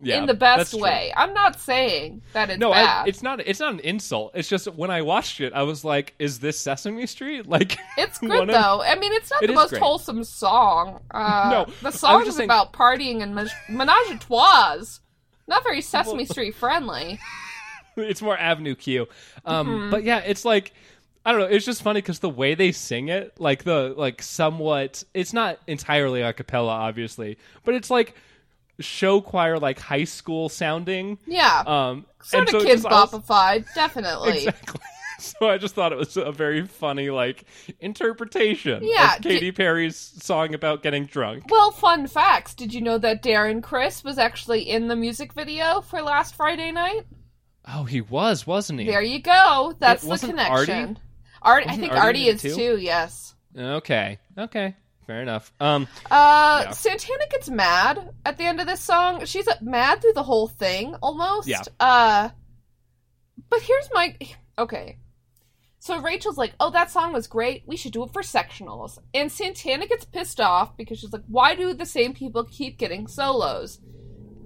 yeah, in the best true. way. I'm not saying that it's No, I, it's not. It's not an insult. It's just when I watched it, I was like, "Is this Sesame Street?" Like, It's good of- though. I mean, it's not It the most great. wholesome song. Uh, No, the song is saying- about partying and men- menage a trois. Not very Sesame Street friendly. it's more Avenue Q. Um, Mm-hmm. But yeah, it's like I don't know. It's just funny because the way they sing it, like the like somewhat, it's not entirely a cappella, obviously, but it's like show choir, like high school sounding. Yeah, Um, sort and of so kids bopified, definitely. Exactly. So I just thought it was a very funny like interpretation Yeah, of Katy Perry's song about getting drunk. Well, fun facts. Did you know that Darren Criss was actually in the music video for last Friday night? Oh, he was, wasn't he? There you go. That's It the connection. Art, I think Artie Artie is too? too. Yes. Okay. Okay. Fair enough. Um. Uh, Yeah. Santana gets mad at the end of this song. She's uh, mad through the whole thing almost. Yeah. Uh, but here's my okay. So Rachel's like, "Oh, that song was great. We should do it for sectionals." And Santana gets pissed off because she's like, "Why do the same people keep getting solos?"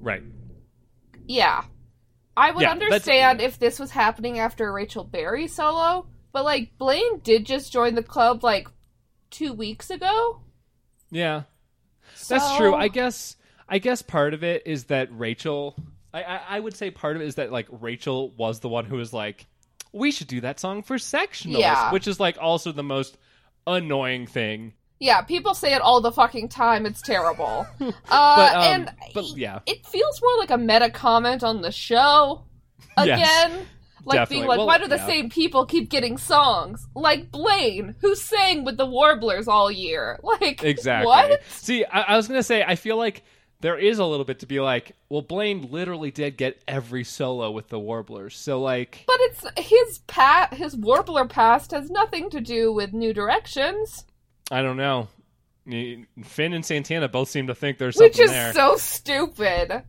Right. Yeah. I would Yeah, understand if this was happening after a Rachel Berry solo, but like Blaine did just join the club like two weeks ago. Yeah. That's true. I guess. I guess part of it is that Rachel. I, I I would say part of it is that like Rachel was the one who was like, we should do that song for sectionals, Yeah. which is like also the most annoying thing. Yeah, people say it all the fucking time. It's terrible. Uh, But um, and but yeah, it feels more like a meta comment on the show Yes. Like Definitely. being like, Well, why do the yeah. same people keep getting songs? Like Blaine, who sang with the Warblers all year. Like Exactly. What? See, I, I was gonna say, I feel like there is a little bit to be like, well, Blaine literally did get every solo with the Warblers, so like, But it's his pat his Warbler past has nothing to do with New Directions. I don't know. Finn and Santana both seem to think there's something Which is there, so stupid.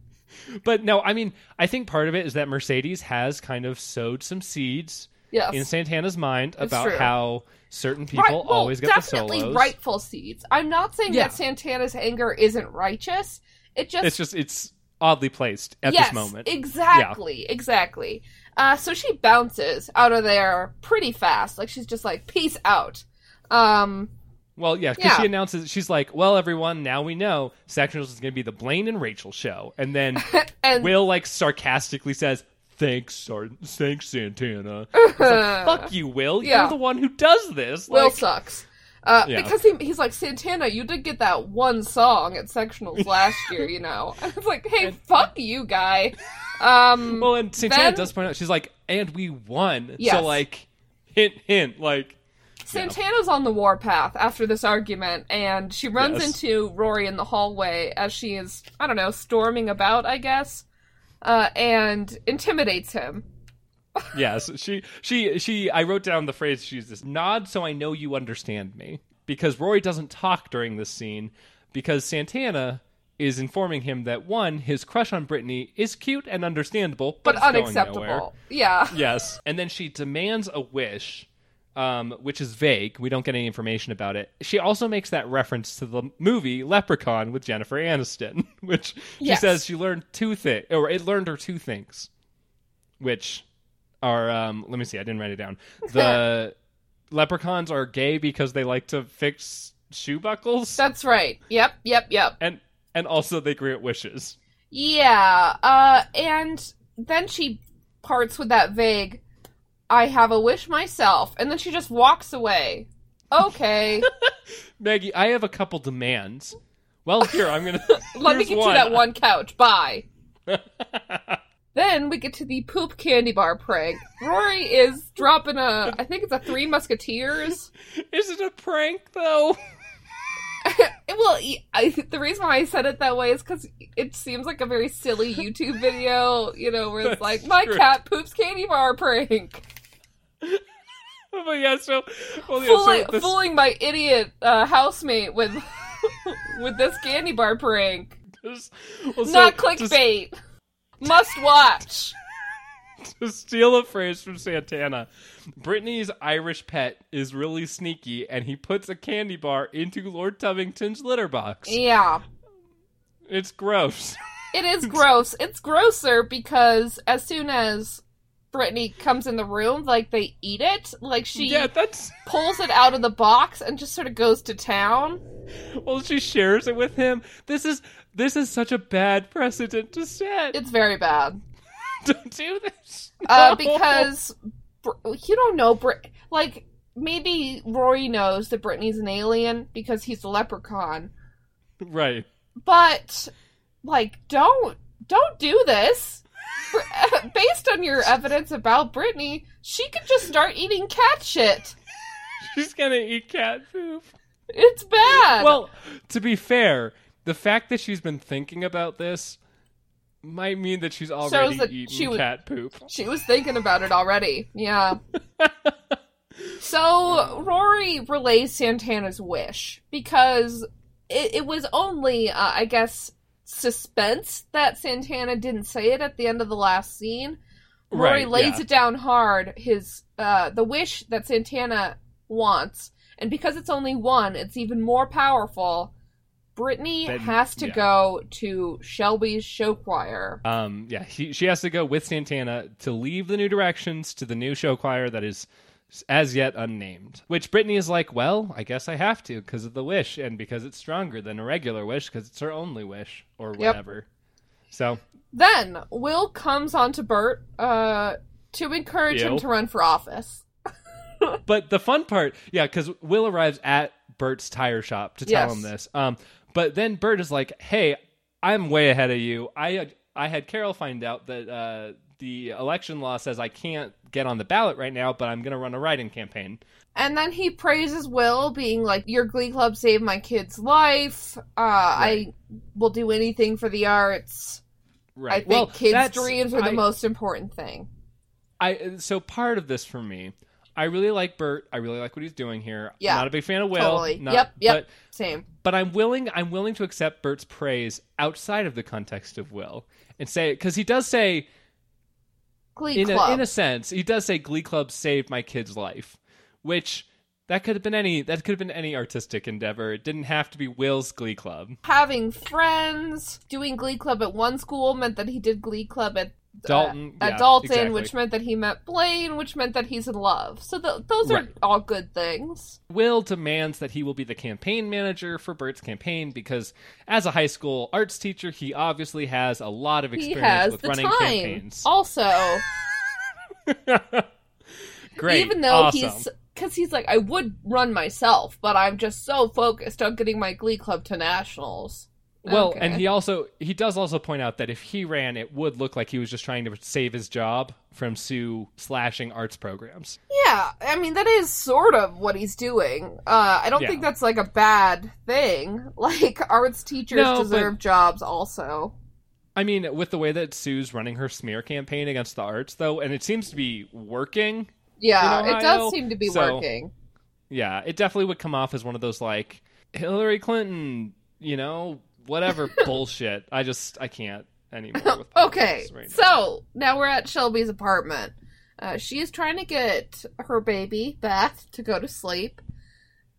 But no, I mean, I think part of it is that Mercedes has kind of sowed some seeds Yes. in Santana's mind It's about true. how certain people Right- well, always get the definitely solos. rightful seeds. I'm not saying Yeah. that Santana's anger isn't righteous. It just It's just it's oddly placed at yes, this moment. Exactly, exactly. Uh, so she bounces out of there pretty fast. Like she's just like, peace out. Um, Well, yeah, because Yeah. she announces she's like, "Well, everyone, now we know Sectionals is going to be the Blaine and Rachel show," and then and Will like sarcastically says, "Thanks, Sar- thanks, Santana." Like, Fuck you, Will. Yeah. You're the one who does this. Will Like, sucks. Uh, Yeah. Because he, he's like, Santana, you did get that one song at sectionals last year, you know. And it's like, hey, fuck you, guy. Um, well, and Santana Then- does point out she's like, "And we won." Yes. So like, hint, hint, like, Santana's on the warpath after this argument, and she runs Yes. into Rory in the hallway as she is, I don't know, storming about, I guess, uh, and intimidates him. yes, she, she, she. I wrote down the phrase she uses: "Nod, so I know you understand me." Because Rory doesn't talk during this scene because Santana is informing him that one, his crush on Brittany is cute and understandable, but, But unacceptable. Yeah. Yes, and then she demands a wish, um, which is vague. We don't get any information about it. She also makes that reference to the movie Leprechaun with Jennifer Aniston, which she Yes. says she learned two things, or it learned her two things, which are um, let me see, I didn't write it down. The leprechauns are gay because they like to fix shoe buckles, That's right. Yep, yep, yep. and and also they grant wishes. Yeah, uh, and then she parts with that vague, I have a wish myself, and then she just walks away. Okay, Maggie, I have a couple demands. Well, here I'm gonna let me get you that one couch. Bye. Then we get to the poop candy bar prank. Rory is dropping a, I think it's a Three Musketeers. Is it a prank though? well, I, the reason why I said it that way is because it seems like a very silly YouTube video, you know, where it's That's like, my true. cat poops candy bar prank. But yeah, so well, yeah, fooling, so this, fooling my idiot uh, housemate with with this candy bar prank. this- well, Not clickbait. Must watch. To, steal a phrase from Santana, Brittany's Irish pet is really sneaky, and he puts a candy bar into Lord Tubbington's litter box. Yeah. It's gross. It is gross. It's grosser because as soon as Brittany comes in the room, like they eat it. Like she yeah, that's pulls it out of the box and just sort of goes to town. well. She shares it with him. This is this is such a bad precedent to set. It's very bad. Don't do this. Uh, because Br- you don't know Brit. Like maybe Rory knows that Brittany's an alien because he's a leprechaun. right. but like don't don't do this based on your evidence about brittany she could just start eating cat shit She's gonna eat cat poop. it's bad Well, to be fair, the fact that she's been thinking about this might mean that she's already that eaten she cat poop. she was thinking about it already yeah so rory relays santana's wish because it, it was only uh, i guess suspense that santana didn't say it at the end of the last scene Rory Right, lays yeah. it down hard. His uh, the wish that Santana wants, and because it's only one, it's even more powerful. Brittany Then- has to yeah. go to Shelby's show choir. Um, yeah, he, she has to go with Santana to leave the new directions to the new show choir that is as yet unnamed. Which Brittany is like, well, I guess I have to because of the wish and because it's stronger than a regular wish because it's her only wish or Yep. whatever. So Then Will comes on to Burt uh, to encourage him to run for office. But the fun part, yeah, because Will arrives at Burt's tire shop to tell Yes. him this. Um, but then Burt is like, "Hey, I'm way ahead of you. I had I had Carol find out that uh, the election law says I can't get on the ballot right now, but I'm going to run a write-in campaign. And then he praises Will, being like, "Your Glee Club saved my kid's life. Uh, I will do anything for the arts. Right. I think well, kids' dreams are the I- most important thing." I so part of this for me, I really like Burt. I really like what he's doing here. Yeah, not a big fan of Will. totally. Not, Yep, yep. But, Same. but I'm willing. I'm willing to accept Burt's praise outside of the context of Will and say because he does say Glee in Club. a, in a sense he does say Glee Club saved my kid's life, which that could have been any that could have been any artistic endeavor. It didn't have to be Will's Glee Club. Having friends, doing Glee Club at one school meant that he did Glee Club at Dalton, at yeah, uh, Dalton, exactly. which meant that he met Blaine, which meant that he's in love. So th- those Right. are all good things. Will demands that he will be the campaign manager for Burt's campaign because, as a high school arts teacher, he obviously has a lot of experience with running time. campaigns. Also, Great, even though awesome. he's because he's like, I would run myself, but I'm just so focused on getting my Glee Club to nationals. Well, Okay. and he also he does also point out that if he ran, it would look like he was just trying to save his job from Sue slashing arts programs. Yeah, I mean that is sort of what he's doing. Uh, I don't Yeah. think that's like a bad thing. Like arts teachers No, but- deserve jobs also. I mean, with the way that Sue's running her smear campaign against the arts, though, and it seems to be working. Yeah, it does seem to be so- working. Yeah, it definitely would come off as one of those like Hillary Clinton, you know, whatever bullshit. I just I can't anymore. With Okay, right now. so now we're at Shelby's apartment. Uh, she is trying to get her baby Beth to go to sleep,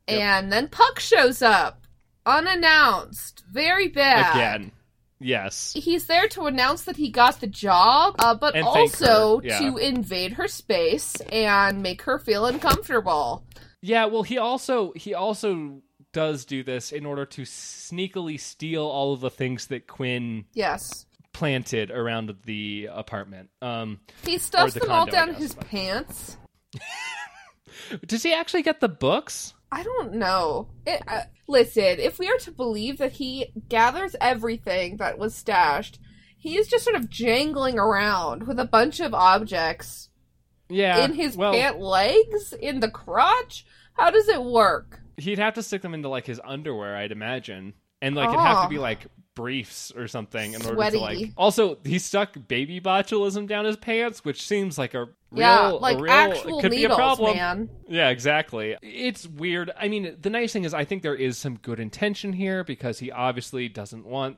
Yep. and then Puck shows up unannounced. Very bad. again, yes, He's there to announce that he got the job, uh, but And also yeah. to invade her space and make her feel uncomfortable. yeah. Well, he also he also does do this in order to sneakily steal all of the things that Quinn Yes. planted around the apartment. Um, He stuffs the them all condo, I down guess, his but- pants. does he actually get the books? I don't know. It, uh, listen, if we are to believe that he gathers everything that was stashed, he is just sort of jangling around with a bunch of objects Yeah, in his well, pant legs, in the crotch. How does it work? He'd have to stick them into like his underwear, I'd imagine, and like it'd have Oh. to be oh. like briefs or something in order Sweaty. to like. Also, he stuck baby botulism down his pants, which seems like a real, yeah, a like real, actual could be a needles, problem. man. Yeah, exactly. It's weird. I mean, the nice thing is, I think there is some good intention here because he obviously doesn't want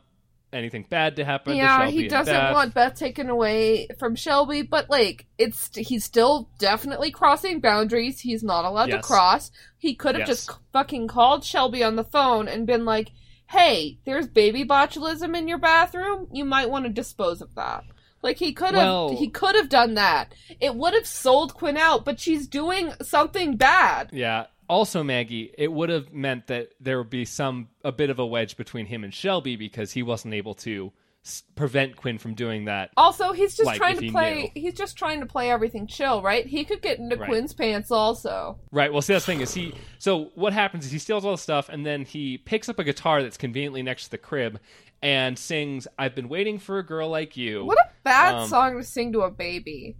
anything bad to happen. to Yeah, Shelby he doesn't Beth. want Beth taken away from Shelby, but like it's he's still definitely crossing boundaries. He's not allowed Yes. to cross. He could have Yes. just fucking called Shelby on the phone and been like, "Hey, there's baby botulism in your bathroom. You might want to dispose of that." Like he could have Well- he could have done that. It would have sold Quinn out, but she's doing something bad. Yeah. Also, Maggie, it would have meant that there would be some a bit of a wedge between him and Shelby because he wasn't able to s- prevent Quinn from doing that. Also, he's just Like, trying to he play. He's just trying to play everything chill, right? He could get into Right. Quinn's pants also. Right. Well, see, that's the thing is he. So what happens is he steals all the stuff and then he picks up a guitar that's conveniently next to the crib and sings "I've been waiting for a girl like you." What a bad Um, song to sing to a baby.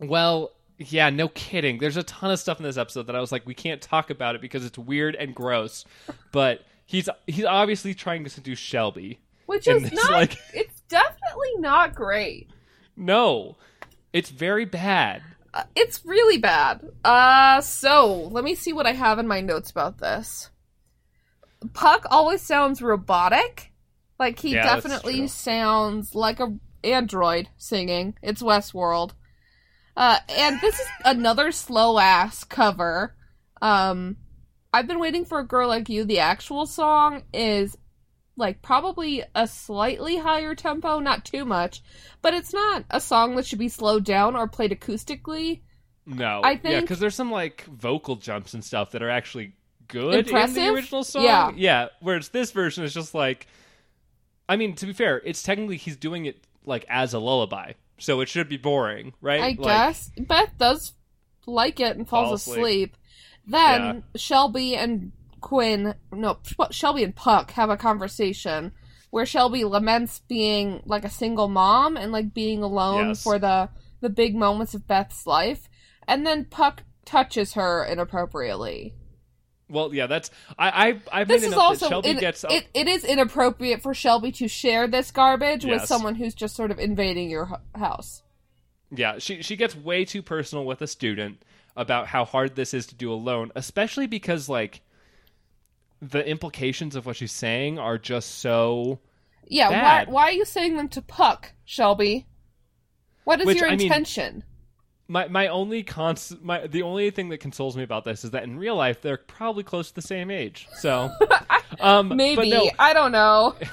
Well, yeah, no kidding. There's a ton of stuff in this episode that I was like, we can't talk about it because it's weird and gross. But he's he's obviously trying to seduce Shelby. Which is it's not. like- It's definitely not great. No, it's very bad. Uh, it's really bad. Uh, so let me see what I have in my notes about this. Puck always sounds robotic. Like he Yeah, definitely sounds like a android singing. It's Westworld. Uh, and this is another slow ass cover. Um, I've been waiting for a girl like you. The actual song is like probably a slightly higher tempo, not too much, but it's not a song that should be slowed down or played acoustically. No, I think yeah, because there's some like vocal jumps and stuff that are actually good in the original song. Yeah. yeah. Whereas this version is just like, I mean, to be fair, it's technically he's doing it like as a lullaby, so it should be boring, right? I Like, guess Beth does like it and falls Fall asleep. asleep. Then Shelby and Quinn, no, Shelby and Puck have a conversation where Shelby laments being like a single mom and like being alone Yes. for the the big moments of Beth's life, and then Puck touches her inappropriately. Well, yeah, that's I I I've This is also that Shelby it, gets it, it is inappropriate for Shelby to share this garbage with someone who's just sort of invading your house. Yeah, she she gets way too personal with a student about how hard this is to do alone, especially because like the implications of what she's saying are just so Yeah, why Bad. why are you saying them to Puck, Shelby? What is Which, your I mean- intention? My my only cons my the only thing that consoles me about this is that in real life they're probably close to the same age. So um Maybe no, I don't know.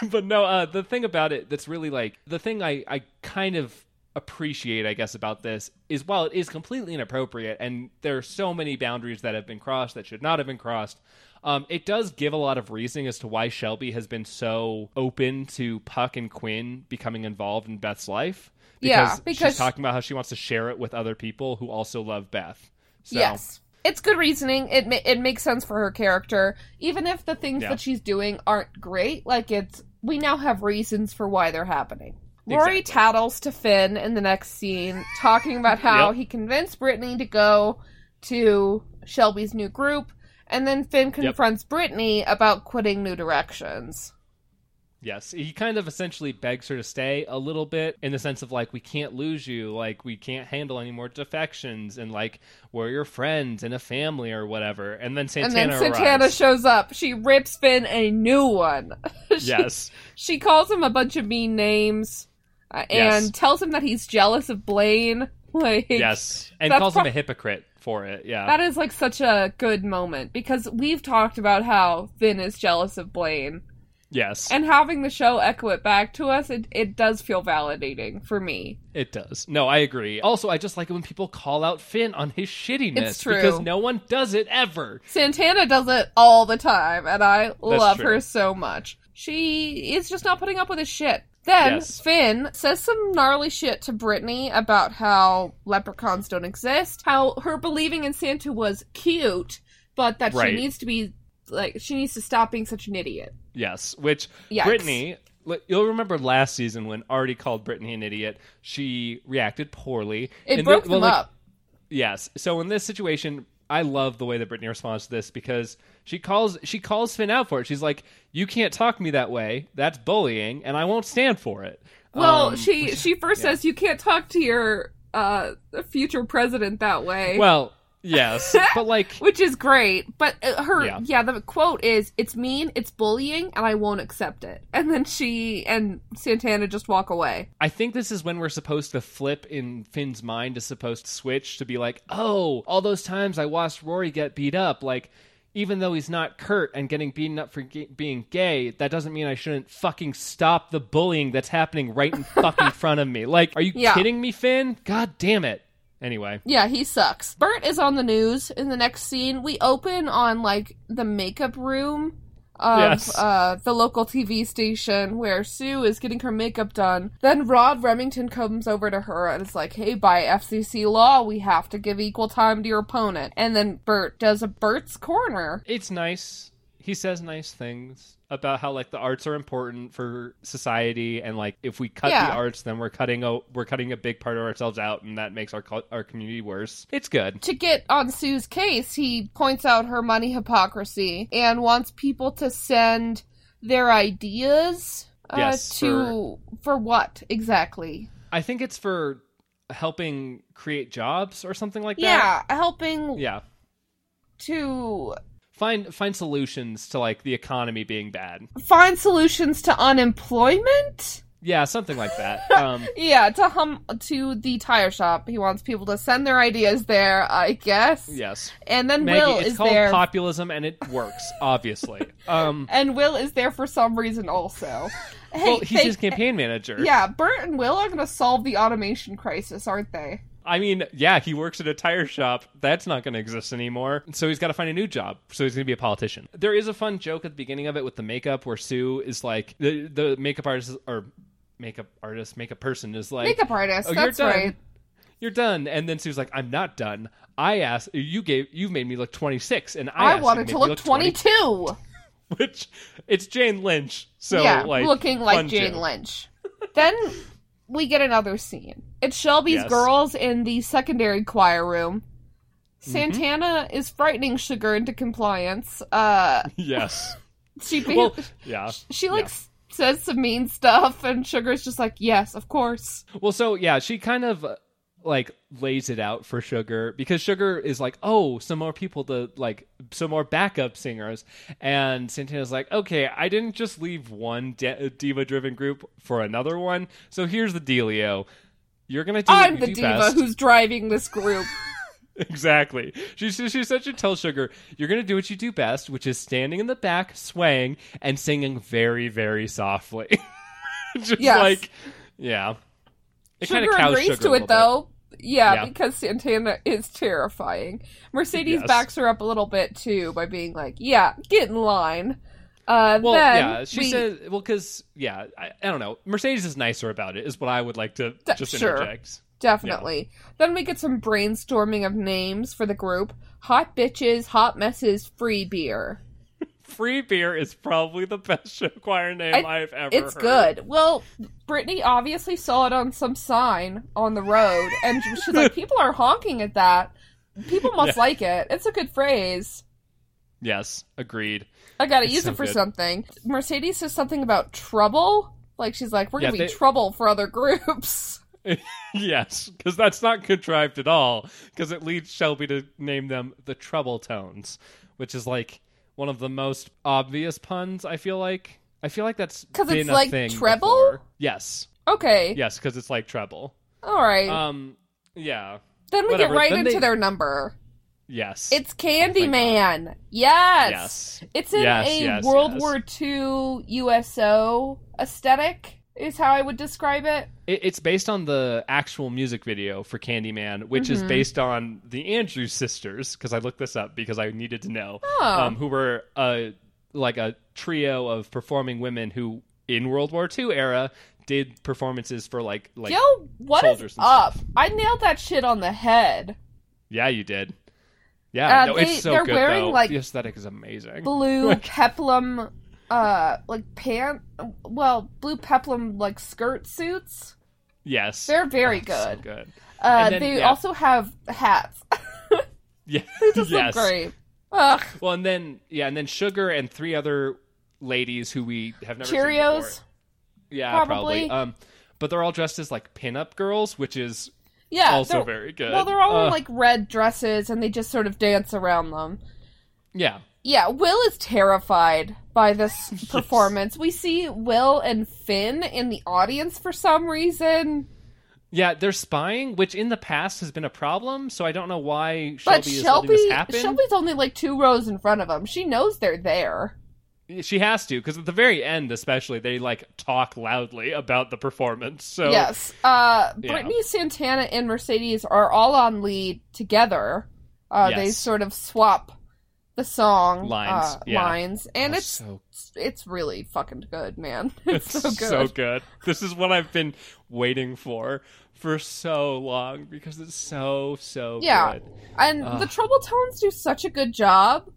but no, uh, the thing about it that's really like the thing I, I kind of appreciate, I guess, about this is while it is completely inappropriate and there are so many boundaries that have been crossed that should not have been crossed, um, it does give a lot of reasoning as to why Shelby has been so open to Puck and Quinn becoming involved in Beth's life. Yeah, because she's talking about how she wants to share it with other people who also love Beth. So, Yes. It's good reasoning. It ma- it makes sense for her character, even if the things Yeah. that she's doing aren't great. Like it's we now have reasons for why they're happening. Rory Exactly. tattles to Finn in the next scene, talking about how Yep. he convinced Brittany to go to Shelby's new group, and then Finn confronts Brittany about quitting New Directions. Yes, he kind of essentially begs her to stay a little bit in the sense of like we can't lose you, like we can't handle any more defections, and like we're your friends and a family or whatever. And then Santana and then Santana arrives. shows up. She rips Finn a new one. She- yes, She calls him a bunch of mean names uh, and Yes. tells him that he's jealous of Blaine. Like, yes, and calls him a hypocrite for it. Yeah, that is like such a good moment because we've talked about how Finn is jealous of Blaine, yes, and having the show echo it back to us, it, it does feel validating for me. it does. No, I agree. Also, I just like it when people call out Finn on his shittiness It's true. because no one does it ever. Santana does it all the time, and I love true. her so much. She is just not putting up with his shit. Then Yes. Finn says some gnarly shit to Brittany about how leprechauns don't exist, how her believing in Santa was cute, but that Right. she needs to be like she needs to stop being such an idiot. Yes, which Yikes. Brittany, you'll remember last season when Artie called Brittany an idiot. She reacted poorly. It And broke well, them like, up. Yes. So in this situation, I love the way that Brittany responds to this because she calls she calls Finn out for it. She's like, "You can't talk me that way. That's bullying, and I won't stand for it." Well, Um, she she first yeah. says you can't talk to your uh future president that way. well, yes, but like, which is great. But uh, her, Yeah. yeah. the quote is, "It's mean, it's bullying, and I won't accept it." And then she and Santana just walk away. I think this is when we're supposed to flip in Finn's mind is supposed to switch to be like, "Oh, all those times I watched Rory get beat up, like." Even though he's not Kurt and getting beaten up for being gay, that doesn't mean I shouldn't fucking stop the bullying that's happening right in fucking front of me. Like, are you Yeah. kidding me, Finn? God damn it. Anyway, Yeah, he sucks. Burt is on the news in the next scene. We open on like the makeup room of Yes. uh, the local TV station where Sue is getting her makeup done. Then Rod Remington comes over to her and is like, "Hey, by FCC law, we have to give equal time to your opponent." And then Burt does a Burt's corner. it's nice. He says nice things about how like the arts are important for society and like if we cut Yeah. the arts then we're cutting a we're cutting a big part of ourselves out and that makes our our community worse. It's good. to get on Sue's case, he points out her money hypocrisy and wants people to send their ideas uh, Yes, to for... what exactly? I think it's for helping create jobs or something like that. Yeah, helping Yeah. to Find find solutions to like the economy being bad. find solutions to unemployment. Yeah, something like that. Um Yeah, to hum to the tire shop. He wants people to send their ideas there, I guess. yes. And then Maggie, Will it's is called there. populism and it works, obviously. Um and Will is there for some reason also. Hey, well, he's thank- his campaign manager. Yeah, Burt and Will are going to solve the automation crisis, aren't they? I mean, yeah, he works at a tire shop. That's not going to exist anymore. So he's got to find a new job. So he's going to be a politician. There is a fun joke at the beginning of it with the makeup where Sue is like, the, the makeup artist, or makeup artist, makeup person is like, Makeup artist, "Oh, you're done. right. You're done. And then Sue's like, I'm not done. I asked, you gave, you made me look 26. And I, I, wanted to to make me look 20." 22. which it's Jane Lynch. So yeah, like looking like Jane joke. Lynch. then we get another scene. It's Shelby's Yes. girls in the secondary choir room. Mm-hmm. Santana is frightening Sugar into compliance. Uh, Yes. she well, yeah. she like yeah. says some mean stuff, and Sugar's just like, "Yes, of course." Well, so yeah, she kind of uh, like lays it out for Sugar because Sugar is like, oh, some more people to like, some more backup singers, and Santana's like, okay, I didn't just leave one de- diva-driven group for another one, so here's the dealio. You're gonna do. I'm the do diva best. who's driving this group. exactly. She she she said she tells Sugar, "You're gonna do what you do best, which is standing in the back, swaying, and singing very very softly." Just Yes. like, yeah. It Sugar agrees Sugar to it though. Yeah, Yeah. because Santana is terrifying. Mercedes Yes. backs her up a little bit too by being like, "Yeah, get in line." Uh, Well, yeah, she we- said, well, because yeah, I, I don't know. Mercedes is nicer about it, is what I would like to Th- just sure. interject. Definitely. Then we get some brainstorming of names for the group. Hot bitches, hot messes, free beer. Free beer is probably the best show choir name I- have ever. It's heard. good. Well, Brittany obviously saw it on some sign on the road, and she's like, "People are honking at that. People must Yeah. like it. It's a good phrase. Yes, agreed. I gotta It's use so it for good. something." Mercedes says something about trouble. Like she's like, "We're Yeah, gonna be trouble for other groups." yes, because that's not contrived at all. Because it leads Shelby to name them the Trouble Tones, which is like one of the most obvious puns. I feel like. I feel like that's 'Cause been it's like thing treble? before. Yes, Okay, yes, because it's like treble. all right. Um, yeah, then we whatever. get right Then into they- their number. yes, It's Candyman. yes. yes. It's in Yes, a yes, World. War II USO aesthetic, is how I would describe it. It, it's based on the actual music video for Candyman, which is Mhm. based on the Andrews sisters. Because I looked this up because I needed to know, Oh. um, who were a like a trio of performing women who, in World War II era, did performances for like like Yo, what soldiers and up? I nailed that shit on the head. yeah, you did. Yeah, Uh, no, they- it's so they're good wearing, though. like, the aesthetic is amazing. Blue peplum, uh, like pant, well, blue peplum like skirt suits. yes, They're very Oh, so good. good. Uh, then, they yeah. also have hats. Yeah, they just yes. look great. Ugh, Well, and then yeah, and then Sugar and three other ladies who we have never seen Cheerios. Yeah, Probably. probably. Um, but they're all dressed as like pinup girls, which is Yeah, also very good. Well, they're all in Uh, like red dresses, and they just sort of dance around them. yeah, Yeah, Will is terrified by this performance. We see Will and Finn in the audience for some reason, yeah. They're spying, which in the past has been a problem. So I don't know why Shelby but is Shelby letting this happen. Shelby's only like two rows in front of them. She knows they're there. She has to because at the very end, especially, they like talk loudly about the performance. So Yes. Uh Yeah. Brittany Santana and Mercedes are all on lead together. Uh they sort of swap the song Lines, uh, yeah. lines and Oh, it's so it's really fucking good, man. It's so good. so good. This is what I've been waiting for for so long because it's so so Yeah. good. And Ugh. the Trouble Tones do such a good job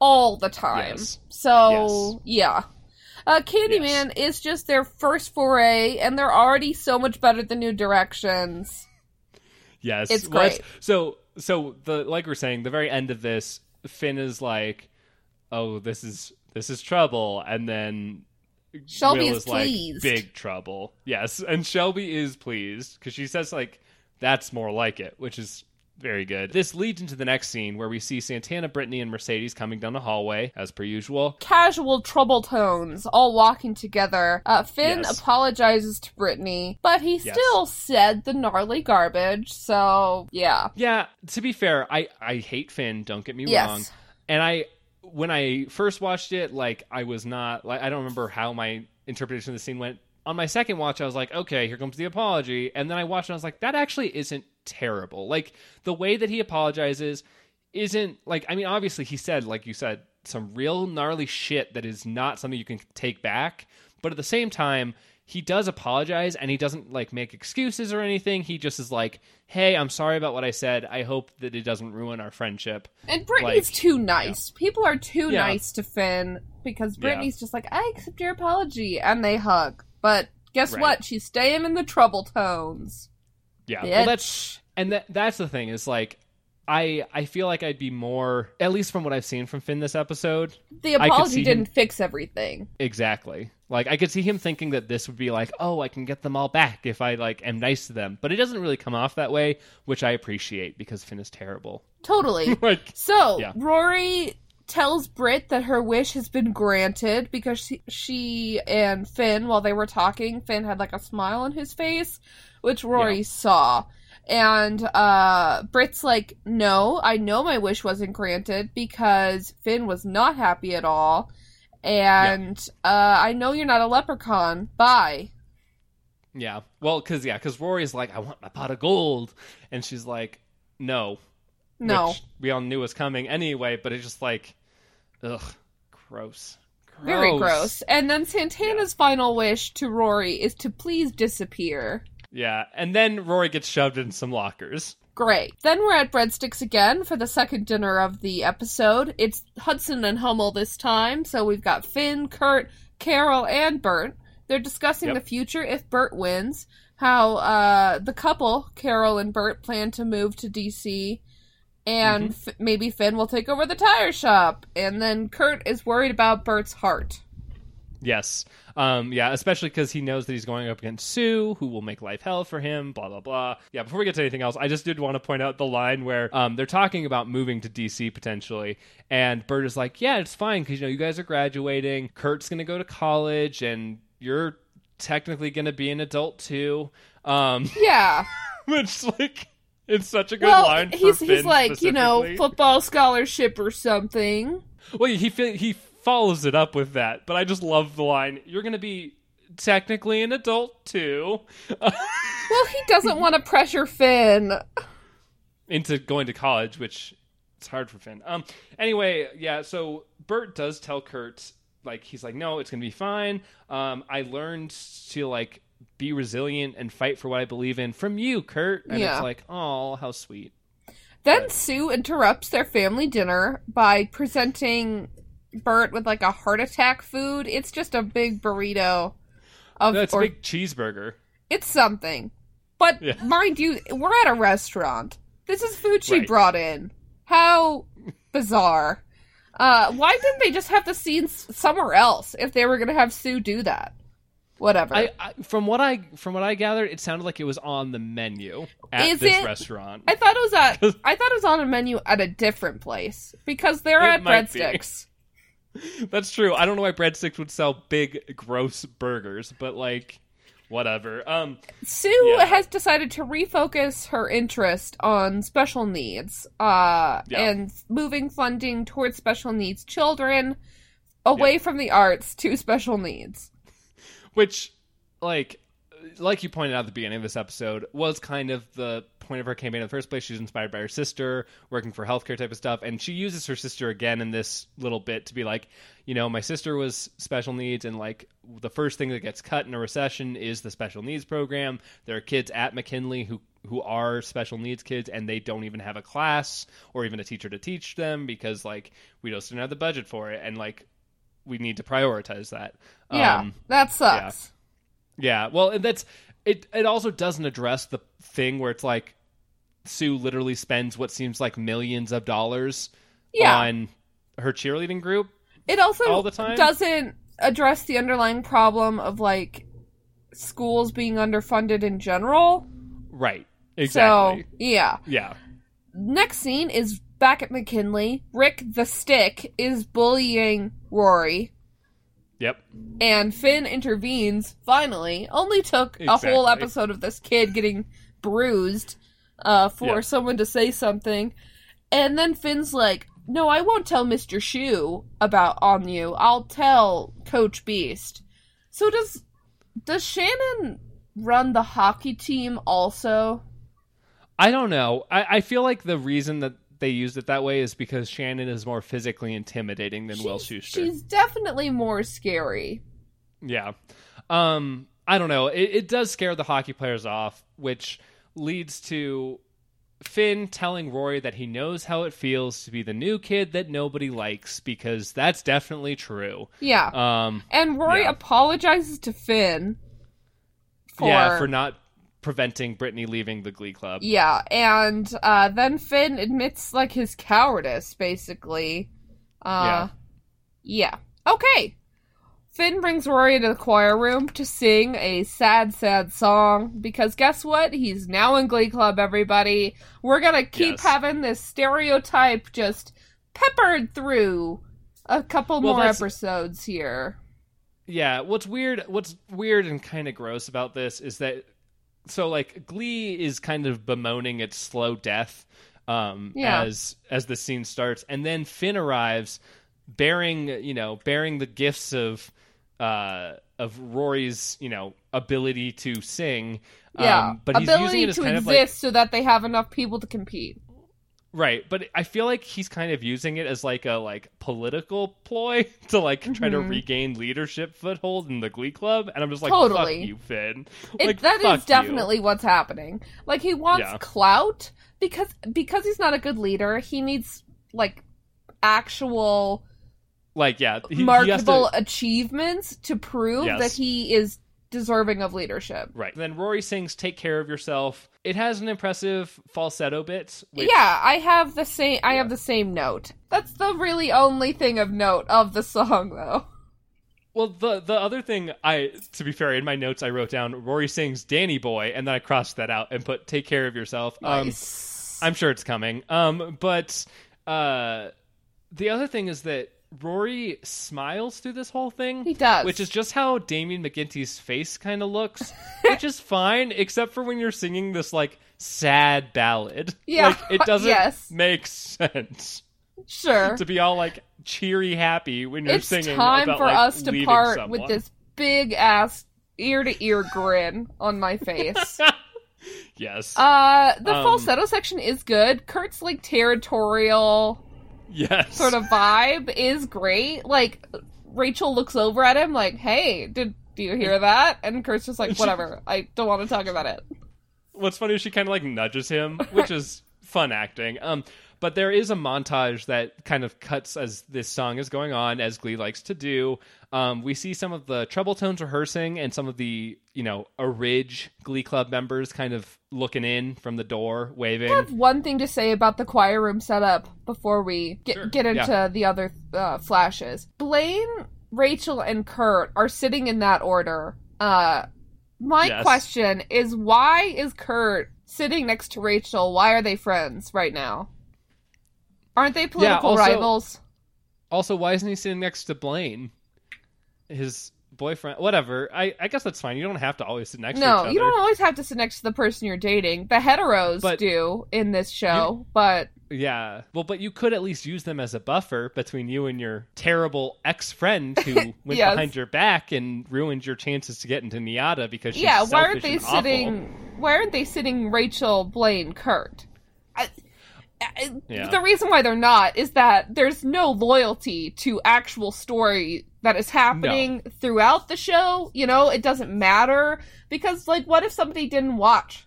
all the time. Yes. So, yeah. Uh, Candyman is just their first foray, and they're already so much better than New Directions. Yes, It's Well, great. So, so the like we're saying, the very end of this, Finn is like, "Oh, this is this is trouble," and then Shelby Will is like, pleased. "Big trouble." Yes, and Shelby is pleased because she says like, "That's more like it," which is very good. This leads into the next scene where we see Santana, Brittany, and Mercedes coming down the hallway as per usual. Casual Trouble Tones all walking together. Uh, Finn Yes. apologizes to Brittany, but he Yes. still said the gnarly garbage, so yeah. Yeah, to be fair, I I hate Finn. Don't get me Yes. wrong. And I when I first watched it, like I was not like I don't remember how my interpretation of the scene went. On my second watch, I was like, okay, here comes the apology. And then I watched and I was like, that actually isn't terrible. Like the way that he apologizes isn't like I mean, obviously he said, like you said, some real gnarly shit that is not something you can take back. But at the same time, he does apologize and he doesn't like make excuses or anything. He just is like, "Hey, I'm sorry about what I said. I hope that it doesn't ruin our friendship." And Brittany's Like, too nice. People are too Yeah. nice to Finn because Yeah. Brittany's just like, I accept your apology, and they hug. But guess Right. what? She's staying in the trouble tones. Yeah. Well, that's and that that's the thing is like I I feel like I'd be more at least from what I've seen from Finn this episode. the apology didn't fix everything. Exactly. Like I could see him thinking that this would be like, "Oh, I can get them all back if I like am nice to them." But it doesn't really come off that way, which I appreciate because Finn is terrible. Totally. like So Yeah. Rory tells Britt that her wish has been granted because she, she and Finn, while they were talking, Finn had like a smile on his face, which Rory Yeah. saw. And uh Britt's like, "No, I know my wish wasn't granted because Finn was not happy at all." And uh I know you're not a leprechaun. Bye. Yeah. Well, because yeah, because Rory's like, I want my pot of gold, and she's like, No. No. Which we all knew was coming anyway, but it's just like, ugh, gross. Very gross. And then Santana's final wish to Rory is to please disappear. Yeah, and then Rory gets shoved in some lockers. Great. Then we're at Breadsticks again for the second dinner of the episode. It's Hudson and Hummel this time, so we've got Finn, Kurt, Carole, and Burt. They're discussing Yep. the future if Burt wins, how uh, the couple, Carole and Burt, plan to move to DC, and f- maybe Finn will take over the tire shop. And then Kurt is worried about Burt's heart. Yes. Um, yeah, especially because he knows that he's going up against Sue, who will make life hell for him, blah, blah, blah. Yeah, before we get to anything else, I just did want to point out the line where um, they're talking about moving to DC potentially, and Burt is like, yeah, it's fine because, you know, you guys are graduating, Kurt's going to go to college, and you're technically going to be an adult too. Um, Yeah. which, like, it's such a good well, line for he's, he's like, you know, football scholarship or something. Well, he he follows it up with that, but I just love the line. You're going to be technically an adult too, Well, he doesn't want to pressure Finn. into going to college, which it's hard for Finn. Um. Anyway, yeah. So Burt does tell Kurt, like he's like, no, it's going to be fine. Um. I learned to like be resilient and fight for what I believe in from you, Kurt. And Yeah. it's like, oh, how sweet. Then Sue interrupts their family dinner by presenting Burt with like a heart attack food. It's just a big burrito of No, it's or a big cheeseburger. it's something. But Yeah. mind you, we're at a restaurant. This is food she Right. brought in. How bizarre. Uh, why didn't they just have the scenes somewhere else if they were going to have Sue do that? Whatever. I, I from what I from what I gathered, it sounded like it was on the menu at Is this it? restaurant. I thought it was at I thought it was on a menu at a different place because they're It at breadsticks. That's true. I don't know why breadsticks would sell big, gross burgers, but like, whatever. Um, Sue Yeah. has decided to refocus her interest on special needs, uh, Yeah. and moving funding towards special needs children away from the arts to special needs. which, like, like you pointed out at the beginning of this episode, was kind of the point of her campaign in the first place. She's inspired by her sister, working for healthcare type of stuff, and she uses her sister again in this little bit to be like, you know, my sister was special needs, and like the first thing that gets cut in a recession is the special needs program. There are kids at McKinley who who are special needs kids, and they don't even have a class or even a teacher to teach them because like we just didn't have the budget for it, and like we need to prioritize that. Yeah, Um, that sucks. yeah, well, and that's it. It also doesn't address the thing where it's like Sue literally spends what seems like millions of dollars Yeah. on her cheerleading group. It also all the time? doesn't address the underlying problem of like schools being underfunded in general. Right. Exactly. So yeah. yeah. Next scene is back at McKinley. Rick the Stick is bullying Rory. Yep. and Finn intervenes. Finally, only took a whole episode of this kid getting bruised uh, for Yeah. someone to say something, and then Finn's like, "No, I won't tell Mister Schue about on you. I'll tell Coach Beiste." So does does Shannon run the hockey team also? I don't know. I, I feel like the reason that they used it that way is because Shannon is more physically intimidating than Will She's- Schuster. She's definitely more scary. Yeah. Um I don't know. It, it does scare the hockey players off, which leads to Finn telling Rory that he knows how it feels to be the new kid that nobody likes because that's definitely true. Yeah. Um, and Rory yeah. apologizes to Finn for yeah, for not preventing Brittany leaving the Glee Club. Yeah, and uh, then Finn admits like his cowardice, basically. Uh, yeah. Yeah. Okay. Finn brings Rory into the choir room to sing a sad, sad song because guess what? He's now in Glee Club, everybody. We're gonna keep Yes. having this stereotype just peppered through a couple Well, more episodes here. Yeah, what's weird what's weird and kind of gross about this is that so like Glee is kind of bemoaning its slow death um Yeah. as as the scene starts and then Finn arrives bearing, you know, bearing the gifts of uh of Rory's, you know, ability to sing. Yeah, Um, but he's ability using it as to kind exist of like so that they have enough people to compete. Right, but I feel like he's kind of using it as like a like political ploy to like try to Mhm. regain leadership foothold in the Glee Club, and I'm just like, Totally. fuck you, Finn. It, like, that is definitely what's happening. Like he wants Yeah. clout because because he's not a good leader. He needs like actual You. Like, yeah, he, he to. achievements to prove Yes. that he is deserving of leadership. Right. Then Rory sings "Take Care of Yourself." It has an impressive falsetto bit. Which, Yeah, I have the same. I have the same note. That's the really only thing of note of the song, though. Well, the the other thing I, to be fair, in my notes I wrote down Rory sings "Danny Boy," and then I crossed that out and put "Take Care of Yourself." Um, I'm sure it's coming. Um, but uh, the other thing is that Rory smiles through this whole thing. He does. Which is just how Damian McGinty's face kind of looks, which is fine, except for when you're singing this like sad ballad. Yeah, like it doesn't yes. make sense sure. to be all like cheery happy when you're It's singing. time about, for like, us to part someone. with this big ass ear to ear grin on my face. yes, Uh, the Um, falsetto section is good. Kurt's like territorial yes, sort of vibe is great. Like Rachel looks over at him like, "Hey, did do you hear that?" And Kurt's just like, "Whatever. I don't want to talk about it." what's funny is she kind of like nudges him, which is fun acting. Um, but there is a montage that kind of cuts as this song is going on, as Glee likes to do. Um, we see some of the treble tones rehearsing, and some of the you know a Ridge Glee Club members kind of looking in from the door, waving. I have one thing to say about the choir room setup before we get Sure, get into the other uh, flashes. Blaine, Rachel, and Kurt are sitting in that order. Uh, my Yes. question is, why is Kurt sitting next to Rachel? Why are they friends right now? Aren't they political also- rivals? Also, why isn't he sitting next to Blaine, his boyfriend? Whatever. I I guess that's fine. You don't have to always sit next to each No, other. you don't always have to sit next to the person you're dating. The heteros But- do in this show, but Yeah. Well, but you could at least use them as a buffer between you and your terrible ex friend who went Yes. behind your back and ruined your chances to get into NYADA because she's yeah, why aren't they and awful. sitting? Why aren't they sitting Rachel, Blaine, Kurt? I, Yeah. The reason why they're not is that there's no loyalty to actual story that is happening throughout the show. You know, it doesn't matter because, like, what if somebody didn't watch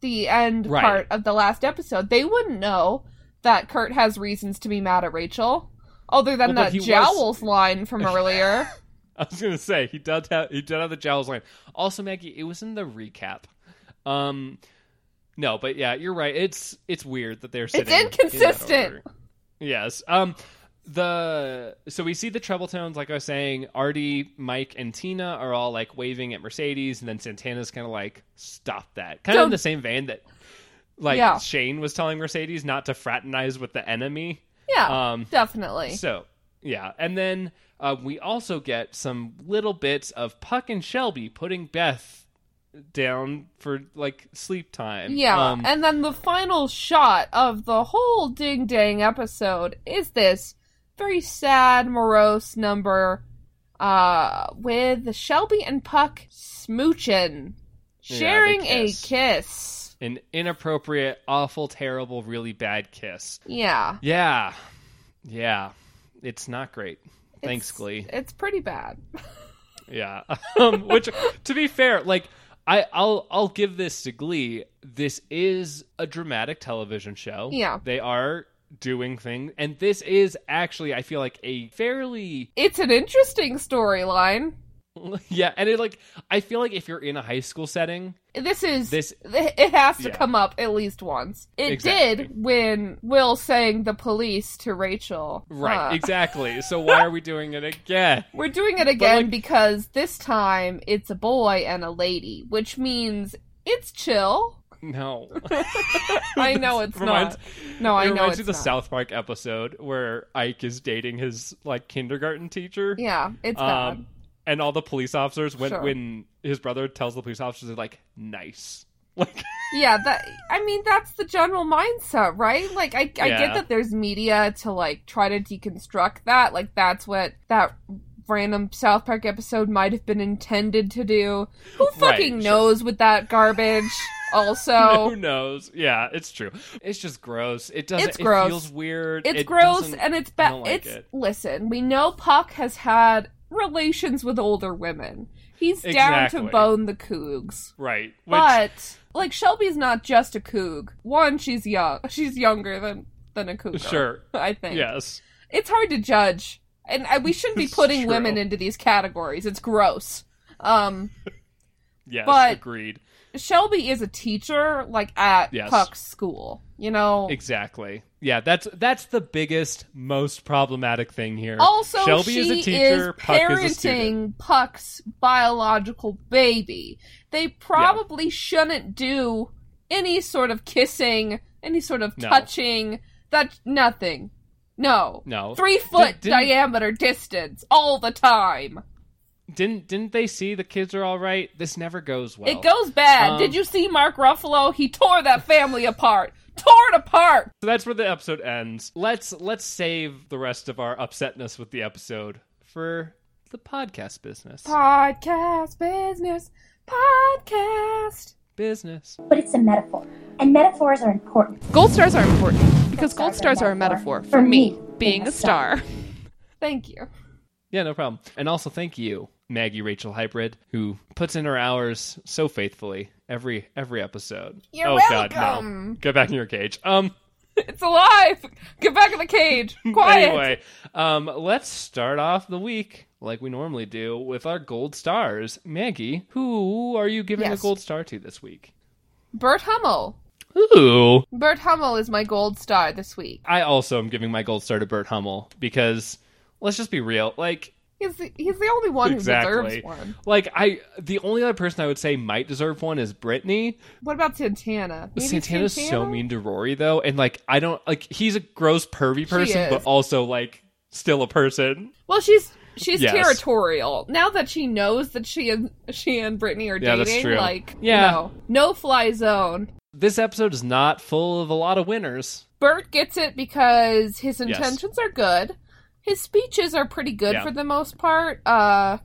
the end Right. part of the last episode? They wouldn't know that Kurt has reasons to be mad at Rachel, other than Well, that he was- jowls line from earlier. I was gonna say he does have he did have the jowls line. Also, Maggie, it was in the recap. Um, no, but yeah, you're right. It's it's weird that they're sitting. in that inconsistent. order. yes. Um, the so we see the treble tones, like I was saying. Artie, Mike, and Tina are all like waving at Mercedes, and then Santana's kind of like stop that. Kind of in the same vein that like Yeah. Shane was telling Mercedes not to fraternize with the enemy. yeah, Um, definitely. so yeah, and then uh, we also get some little bits of Puck and Shelby putting Beth down for like sleep time. Yeah, Um, and then the final shot of the whole ding dang episode is this very sad, morose number uh with Shelby and Puck smooching, Yeah, they sharing a kiss. kiss. an inappropriate, awful, terrible, really bad kiss. Yeah. Yeah, yeah, it's not great. Thanks, Glee. It's pretty bad. Yeah. Um, which, to be fair, like I, I'll I'll give this to Glee. This is a dramatic television show. Yeah. They are doing things, and this is actually, I feel like a fairly It's an interesting storyline. yeah, and it like I feel like if you're in a high school setting, This is This- It has to Yeah. come up at least once. It Exactly. did when Will sang the police to Rachel. right? Uh, exactly. So why are we doing it again? We're doing it again like- because this time it's a boy and a lady, which means it's chill. No. I know it's reminds, not. No, I it know it's of the not. South Park episode where Ike is dating his like kindergarten teacher. Yeah, it's Um, bad. And all the police officers when Sure. when his brother tells the police officers they're like nice. Like Yeah, that. I mean, that's the general mindset, right? Like, I, I Yeah. get that there's media to like try to deconstruct that. Like, that's what that random South Park episode might have been intended to do. Who Right, fucking sure. knows with that garbage? Also who knows? Yeah, it's true. It's just gross. It doesn't. It's It feels weird. it's It gross and it's bad. like it's it. listen. We know Puck has had relations with older women. He's down to bone the Cougs. right. Which, But like Shelby's not just a Coug. One, she's young. She's younger than than a Cougar. Sure. I think. yes. It's hard to judge, and uh, we shouldn't be putting women into these categories. It's gross. Um, Yes. But- agreed. Shelby is a teacher, like at Yes. Puck's school. You know. Exactly. Yeah, that's that's the biggest, most problematic thing here. Also, Shelby she is a teacher. Puck is a student. parenting Puck's biological baby. They probably shouldn't do any sort of kissing, any sort of No. touching. That nothing. No. No. Three foot didn't- diameter distance all the time. Didn't didn't they see the kids are all right? This never goes well. it goes bad. um, Did you see Mark Ruffalo? He tore that family apart. Tore it apart. So that's where the episode ends. Let's let's save the rest of our upsetness with the episode for the podcast business. Podcast business. Podcast. business. but it's a metaphor. And metaphors are important. Gold stars are important because gold stars are a metaphor for me being a star. Thank you. Yeah, no problem. And also thank you, Maggie Rachel Hybrid, who puts in her hours so faithfully every every episode. You're oh god, welcome. no. Get back in your cage. Um It's alive. Get back in the cage. Quiet. anyway, um let's start off the week like we normally do with our gold stars. Maggie, who are you giving Yes. a gold star to this week? Burt Hummel. Ooh. Burt Hummel is my gold star this week. I also am giving my gold star to Burt Hummel because let's just be real. Like He's the, he's the only one who deserves one. Like I the only other person I would say might deserve one is Brittany. What about Santana? Maybe Santana's so mean to Rory though, and like I don't like he's a gross pervy person, but also like still a person. Well, she's she's Yes. territorial now that she knows that she and she and Brittany are Yeah, dating. Like, Yeah. you know, no fly zone. This episode is not full of a lot of winners. Burt gets it because his Yes. intentions are good. His speeches are pretty good Yeah. for the most part. Uh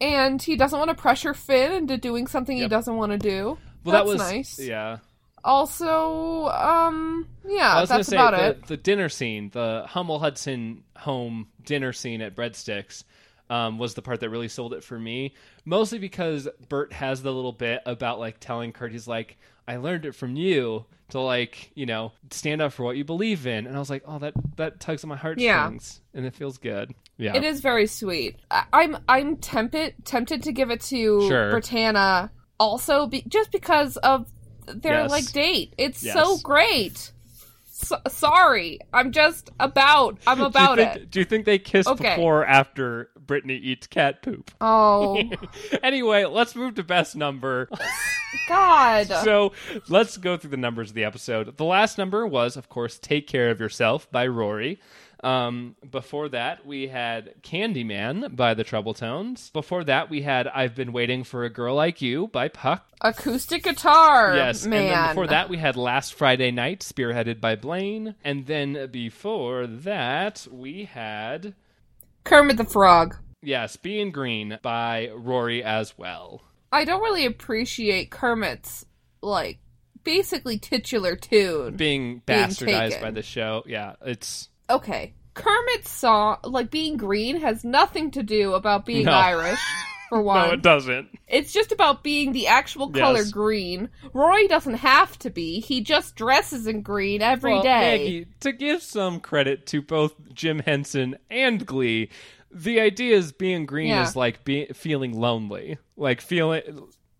and he doesn't want to pressure Finn into doing something he doesn't want to do. Well, That's that was nice. Yeah, Also, um yeah, I was that's gonna say about the, it. the dinner scene, the Hummel Hudson home dinner scene at Breadsticks. Um, was the part that really sold it for me, mostly because Burt has the little bit about like telling Kurt he's like, I learned it from you to like you know stand up for what you believe in, and I was like, oh that that tugs on my heartstrings, and it feels good. Yeah, It is very sweet. I- I'm I'm tempted tempted to give it to Sure. Brittana also be, just because of their Yes. like date. It's so great. So, sorry, I'm just about I'm about do you think, it. Do you think they kissed Okay. before or after Brittany eats cat poop? Oh anyway, let's move to best number. God. so let's go through the numbers of the episode. The last number was, of course, "Take Care of Yourself" by Rory. Um, before that, we had Candyman by the Trouble Tones. Before that, we had I've Been Waiting for a Girl Like You by Puck. Acoustic guitar. Yes, man. and then before that, we had Last Friday Night, spearheaded by Blaine. And then before that, we had Kermit the Frog. Yes, Being Green by Rory as well. I don't really appreciate Kermit's like basically titular tune. Being Being bastardized taken. by the show. Yeah, it's okay. Kermit's song, like being green, has nothing to do about being No. Irish. for one. No, it doesn't. It's just about being the actual color Yes. green. Roy doesn't have to be. He just dresses in green every day. well, Maggie, to give some credit to both Jim Henson and Glee, the idea is being green Yeah. is like be- feeling lonely, like feeling.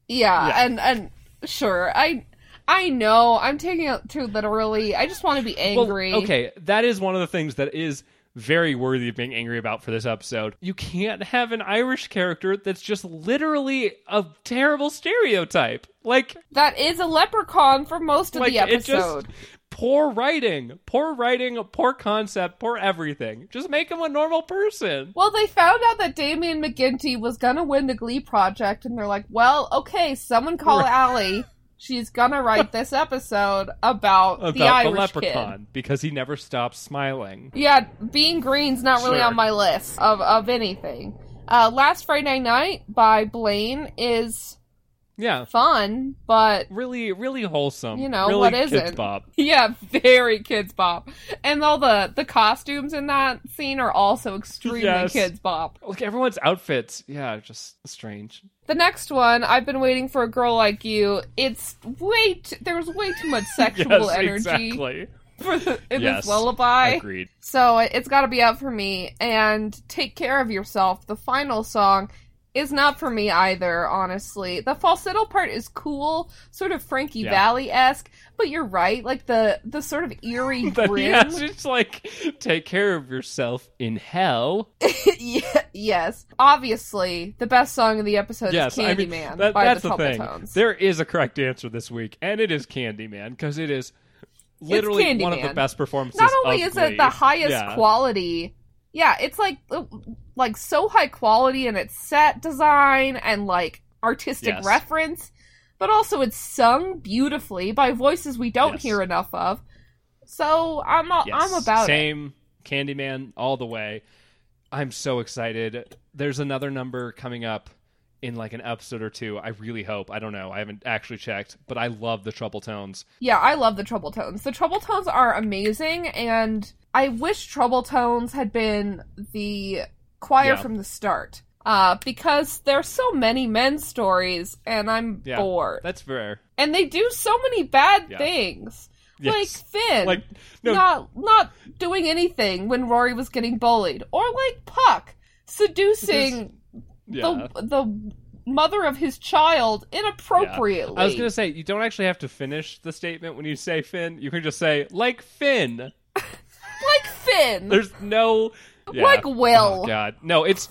Yeah, Yeah. and and sure, I I know I'm taking it too literally. I just want to be angry. Well, okay, that is one of the things that is very worthy of being angry about for this episode. You can't have an Irish character that's just literally a terrible stereotype. Like, That is a leprechaun for most of like the it just episode. poor writing, poor writing, poor concept, poor everything. Just make him a normal person. Well, they found out that Damian McGinty was gonna win the Glee project, and they're like, "Well, okay, someone call Right. Ali. She's gonna write this episode about, About the the, Irish leprechaun kid." because he never stops smiling. Yeah, being green's not really Sure. on my list of of anything. Uh, Last Friday Night by Blaine is Yeah, fun, but really, really wholesome. You know, really what kids isn't? Bob. yeah, very Kidz Bop. And all the the costumes in that scene are also extremely Yes. Kidz Bop. Look, everyone's outfits. Yeah, just strange. The next one, I've been waiting for a girl like you. It's way t- there was way too much sexual yes, energy exactly. for the, in Yes, this lullaby. Agreed. So it's got to be out for me. And take care of yourself. The final song is not for me either. Honestly, the falsetto part is cool, sort of Frankie Yeah. Valli esque. But you're right, like the the sort of eerie But grin. yes, it's like take care of yourself in hell. yeah, yes, obviously the best song of the episode yes, is I mean Candyman that- by that's the the thing. There is a correct answer this week, and it is Candyman because it is literally one of the best performances. Not only is Glee. it the highest Yeah. quality, yeah, it's like uh, like so high quality in its set design and like artistic Yes. reference, but also it's sung beautifully by voices we don't Yes. hear enough of. So I'm a, Yes, I'm about it. same Candyman all the way. I'm so excited. There's another number coming up in like an episode or two. I really hope. I don't know. I haven't actually checked, but I love the Trouble Tones. Yeah, I love the Trouble Tones. The Trouble Tones are amazing, and I wish Trouble Tones had been the choir Yeah. from the start. Uh, because there's so many men's stories, and I'm Yeah, bored. That's fair. and they do so many bad Yeah. things. Yes. Like Finn, Like no, not not doing anything when Rory was getting bullied, or like Puck seducing yeah. the the mother of his child inappropriately. I was gonna say you don't actually have to finish the statement when you say Finn. You can just say like Finn. like Finn, There's no yeah. like oh, Will, Oh God, no. It's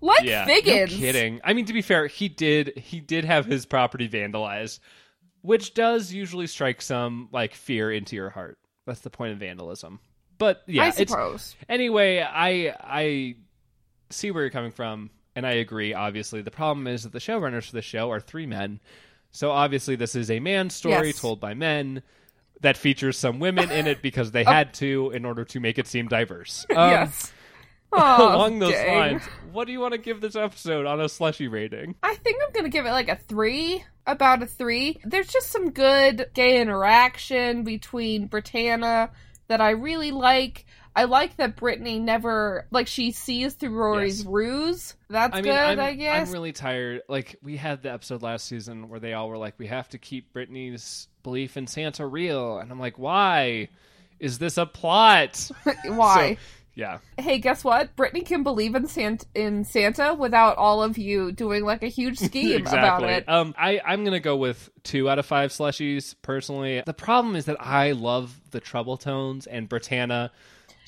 like yeah. Figgins. No kidding. I mean, to be fair, he did he did have his property vandalized, which does usually strike some like fear into your heart. That's the point of vandalism. But yeah, I it's suppose. anyway. I I see where you're coming from, and I agree. Obviously, the problem is that the showrunners for the show are three men. So obviously, this is a man story Yes. told by men that features some women in it because they had to in order to make it seem diverse. Um, yes. Oh, along those dang. lines, what do you want to give this episode on a slushy rating? I think I'm gonna give it like a three, about a three. There's just some good gay interaction between Brittana that I really like. I like that Brittany never like she sees through Rory's Yes. ruse. That's I mean, good, I'm, I guess. I'm really tired. Like we had the episode last season where they all were like, "We have to keep Brittany's belief in Santa real," and I'm like, "Why? Is this a plot?" Why? So, yeah, hey, guess what? Brittany can believe in Santa in Santa without all of you doing like a huge scheme about it. Um, I I'm gonna go with two out of five slushies personally. The problem is that I love the Trouble Tones and Brittana.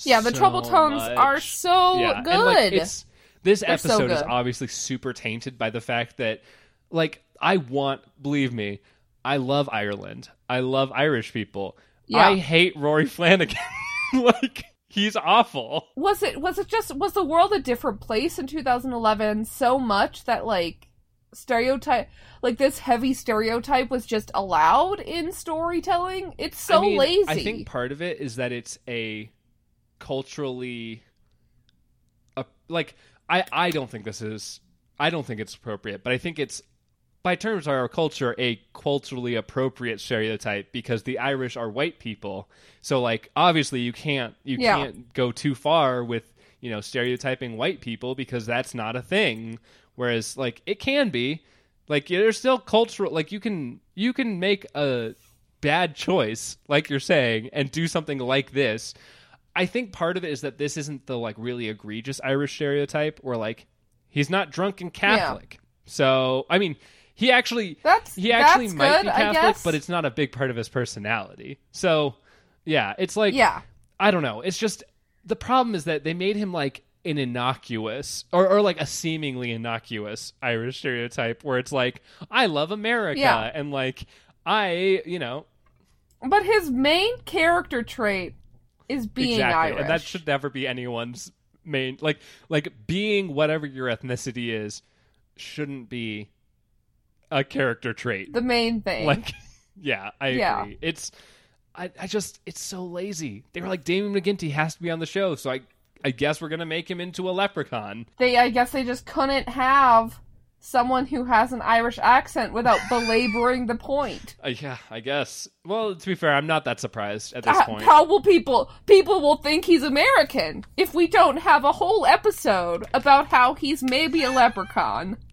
Yeah, the so Trouble Tones much. are so yeah, good. Like, it's this They're so episode is good. obviously super tainted by the fact that, like, I want, believe me, I love Ireland. I love Irish people. Yeah. I hate Rory Flanagan. like, he's awful. was it was it just was the world a different place in 2011 so much that like stereotype like this heavy stereotype was just allowed in storytelling it's so I mean, lazy I think part of it is that it's a culturally, uh, like, I I don't think this is. I don't think it's appropriate, but I think it's by terms of our culture a culturally appropriate stereotype because the Irish are white people. So like obviously you can't you Yeah. can't go too far with, you know, stereotyping white people because that's not a thing Whereas like it can be like there's still cultural like you can you can make a bad choice like you're saying and do something like this. I think part of it is that this isn't the like really egregious Irish stereotype where like he's not drunk and Catholic. So I mean he actually That's he actually that's might good, be Catholic, but it's not a big part of his personality. So yeah, it's like yeah. I don't know. It's just the problem is that they made him like an innocuous or, or like a seemingly innocuous Irish stereotype where it's like I love America Yeah. and like I, you know, But his main character trait is being exactly, Irish. and that should never be anyone's main like like being whatever your ethnicity is shouldn't be a character trait. the main thing. Like, yeah, I Yeah. agree. It's, I, I just, it's so lazy. They were like, Damon McGinty has to be on the show, so I, I guess we're gonna make him into a leprechaun. they I guess they just couldn't have someone who has an Irish accent without belaboring the point. Uh, yeah, I guess. Well, to be fair, I'm not that surprised at this How, point. how will people people will think he's American if we don't have a whole episode about how he's maybe a leprechaun?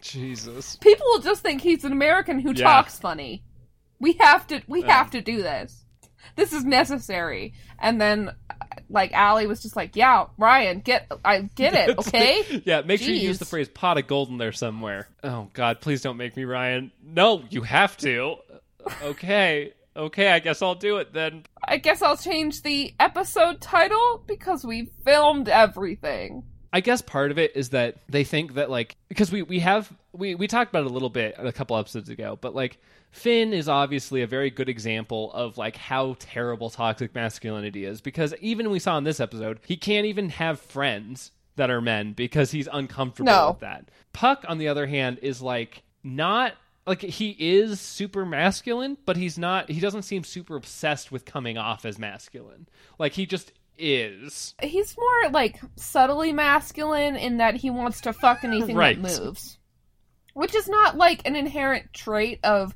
Jesus. People will just think he's an American who Yeah. talks funny. We have to we Yeah. have to do this. This is necessary. And then like Ali was just like, "Yeah, Ryan, get I get it, okay?" yeah, make sure you use the phrase pot of gold in there somewhere. Oh God, please don't make me Ryan. No, you have to. Okay, okay, I guess I'll do it then. I guess I'll change the episode title because we filmed everything. I guess part of it is that they think that like because we we have we we talked about it a little bit a couple episodes ago, but like Finn is obviously a very good example of like how terrible toxic masculinity is because even we saw in this episode, he can't even have friends that are men because he's uncomfortable No. with that. Puck on the other hand is like not like he is super masculine, but he's not he doesn't seem super obsessed with coming off as masculine. Like he just is. He's more like subtly masculine in that he wants to fuck anything Right. that moves. Which is not like an inherent trait of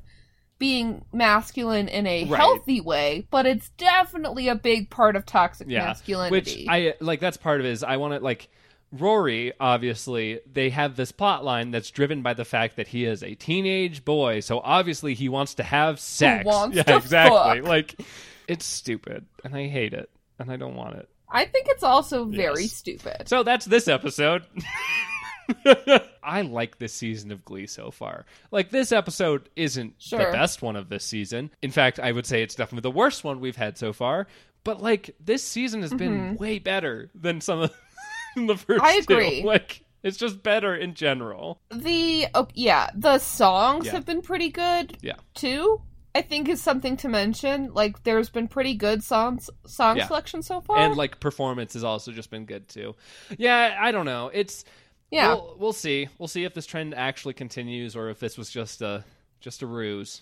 being masculine in a Right. healthy way, but it's definitely a big part of toxic yeah, masculinity. Which I like. That's part of it. Is I want to like Rory. Obviously, they have this plot line that's driven by the fact that he is a teenage boy. So obviously, he wants to have sex. wants yeah, to exactly. fuck. Like it's stupid, and I hate it, and I don't want it. I think it's also very Yes. stupid. So that's this episode. I like this season of Glee so far. Like this episode isn't the best one of this season. In fact, I would say it's definitely the worst one we've had so far. But like this season has been way better than some of the first Mm-hmm. I two. agree. Like it's just better in general. The oh, yeah, the songs Yeah. have been pretty good Yeah. too. I think is something to mention. Like there's been pretty good songs song Yeah. selection so far. And like performance has also just been good too. Yeah, I don't know. It's yeah. We'll, we'll see. We'll see if this trend actually continues or if this was just a just a ruse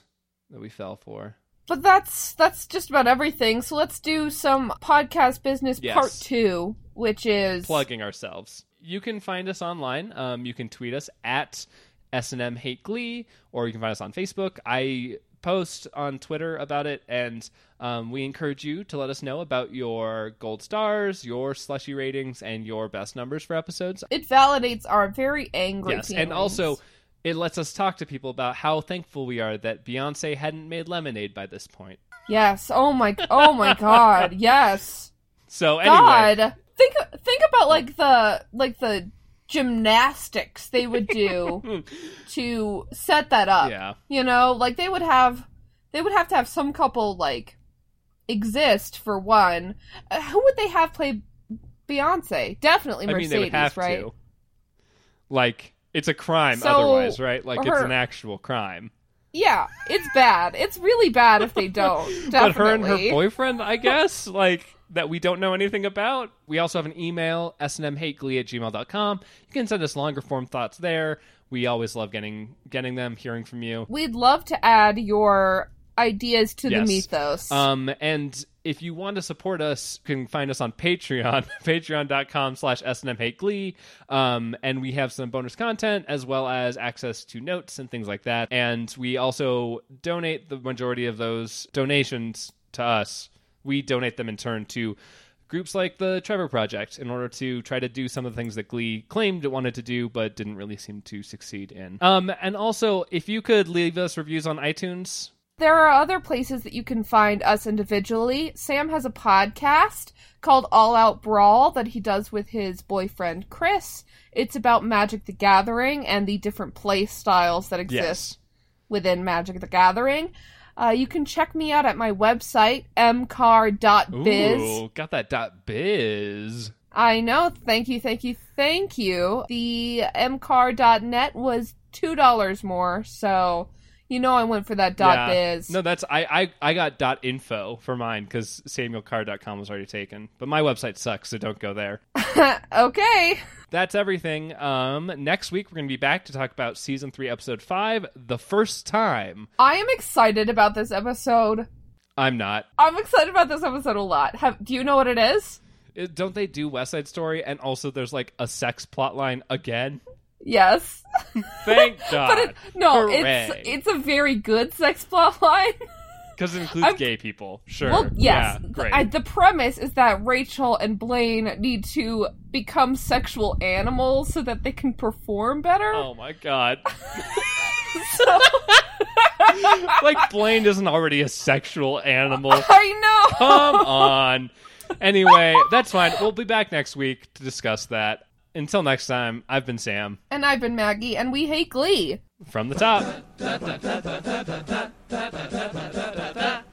that we fell for. But that's that's just about everything. So let's do some podcast business Yes. part two, which is plugging ourselves. You can find us online. Um, you can tweet us at S&M Hate Glee, or you can find us on Facebook. I post on Twitter about it, and um, we encourage you to let us know about your gold stars, your slushy ratings, and your best numbers for episodes. it validates our very angry yes, and also it lets us talk to people about how thankful we are that Beyonce hadn't made lemonade by this point. yes. Oh my oh my god. Yes. So anyway, God. Think think about like the like the gymnastics they would do to set that up. yeah, You know, like they would have they would have to have some couple like exist for one. Uh, who would they have play Beyonce? Definitely I mean Mercedes, they would have right? to. Like it's a crime So, otherwise, right? Like it's an actual crime. Yeah, it's bad. It's really bad if they don't. Definitely. But her and her boyfriend, I guess, like that we don't know anything about. We also have an email, snmhateglee at gmail.com. You can send us longer form thoughts there. We always love getting getting them, hearing from you. We'd love to add your ideas to Yes. the mythos. Um, and if you want to support us, you can find us on Patreon, patreon.com slash snmhateglee. Um, and we have some bonus content as well as access to notes and things like that. And we also donate the majority of those donations to us. We donate them in turn to groups like the Trevor Project in order to try to do some of the things that Glee claimed it wanted to do, but didn't really seem to succeed in. Um, and also, if you could leave us reviews on iTunes, There are other places that you can find us individually. Sam has a podcast called All Out Brawl that he does with his boyfriend Chris. It's about Magic the Gathering and the different play styles that exist yes. within Magic the Gathering. Uh, you can check me out at my website, mcar.biz. Ooh, got that dot biz. I know. Thank you, thank you, thank you. The mcar.net was $2 more, so you know I went for that dot Yeah. biz. No, that's I, I I got dot info for mine because samuelcar.com was already taken. But my website sucks, so don't go there. okay. That's everything. Um, next week we're gonna be back to talk about season three, episode five, the first time. I am excited about this episode. I'm not. I'm excited about this episode a lot. Have, do you know what it is? It- don't they do West Side Story? And also, there's like a sex plot line again. Yes. Thank God. but it, no, Hooray. it's it's a very good sex plot line. because it includes I'm- gay people. Sure. Well, yes. Yeah, great. I, the premise is that Rachel and Blaine need to become sexual animals so that they can perform better. oh my God. So, like Blaine isn't already a sexual animal. I know. Come on. Anyway, that's fine. We'll be back next week to discuss that. Until next time, I've been Sam And I've been Maggie, and we hate Glee. from the top da da da da da da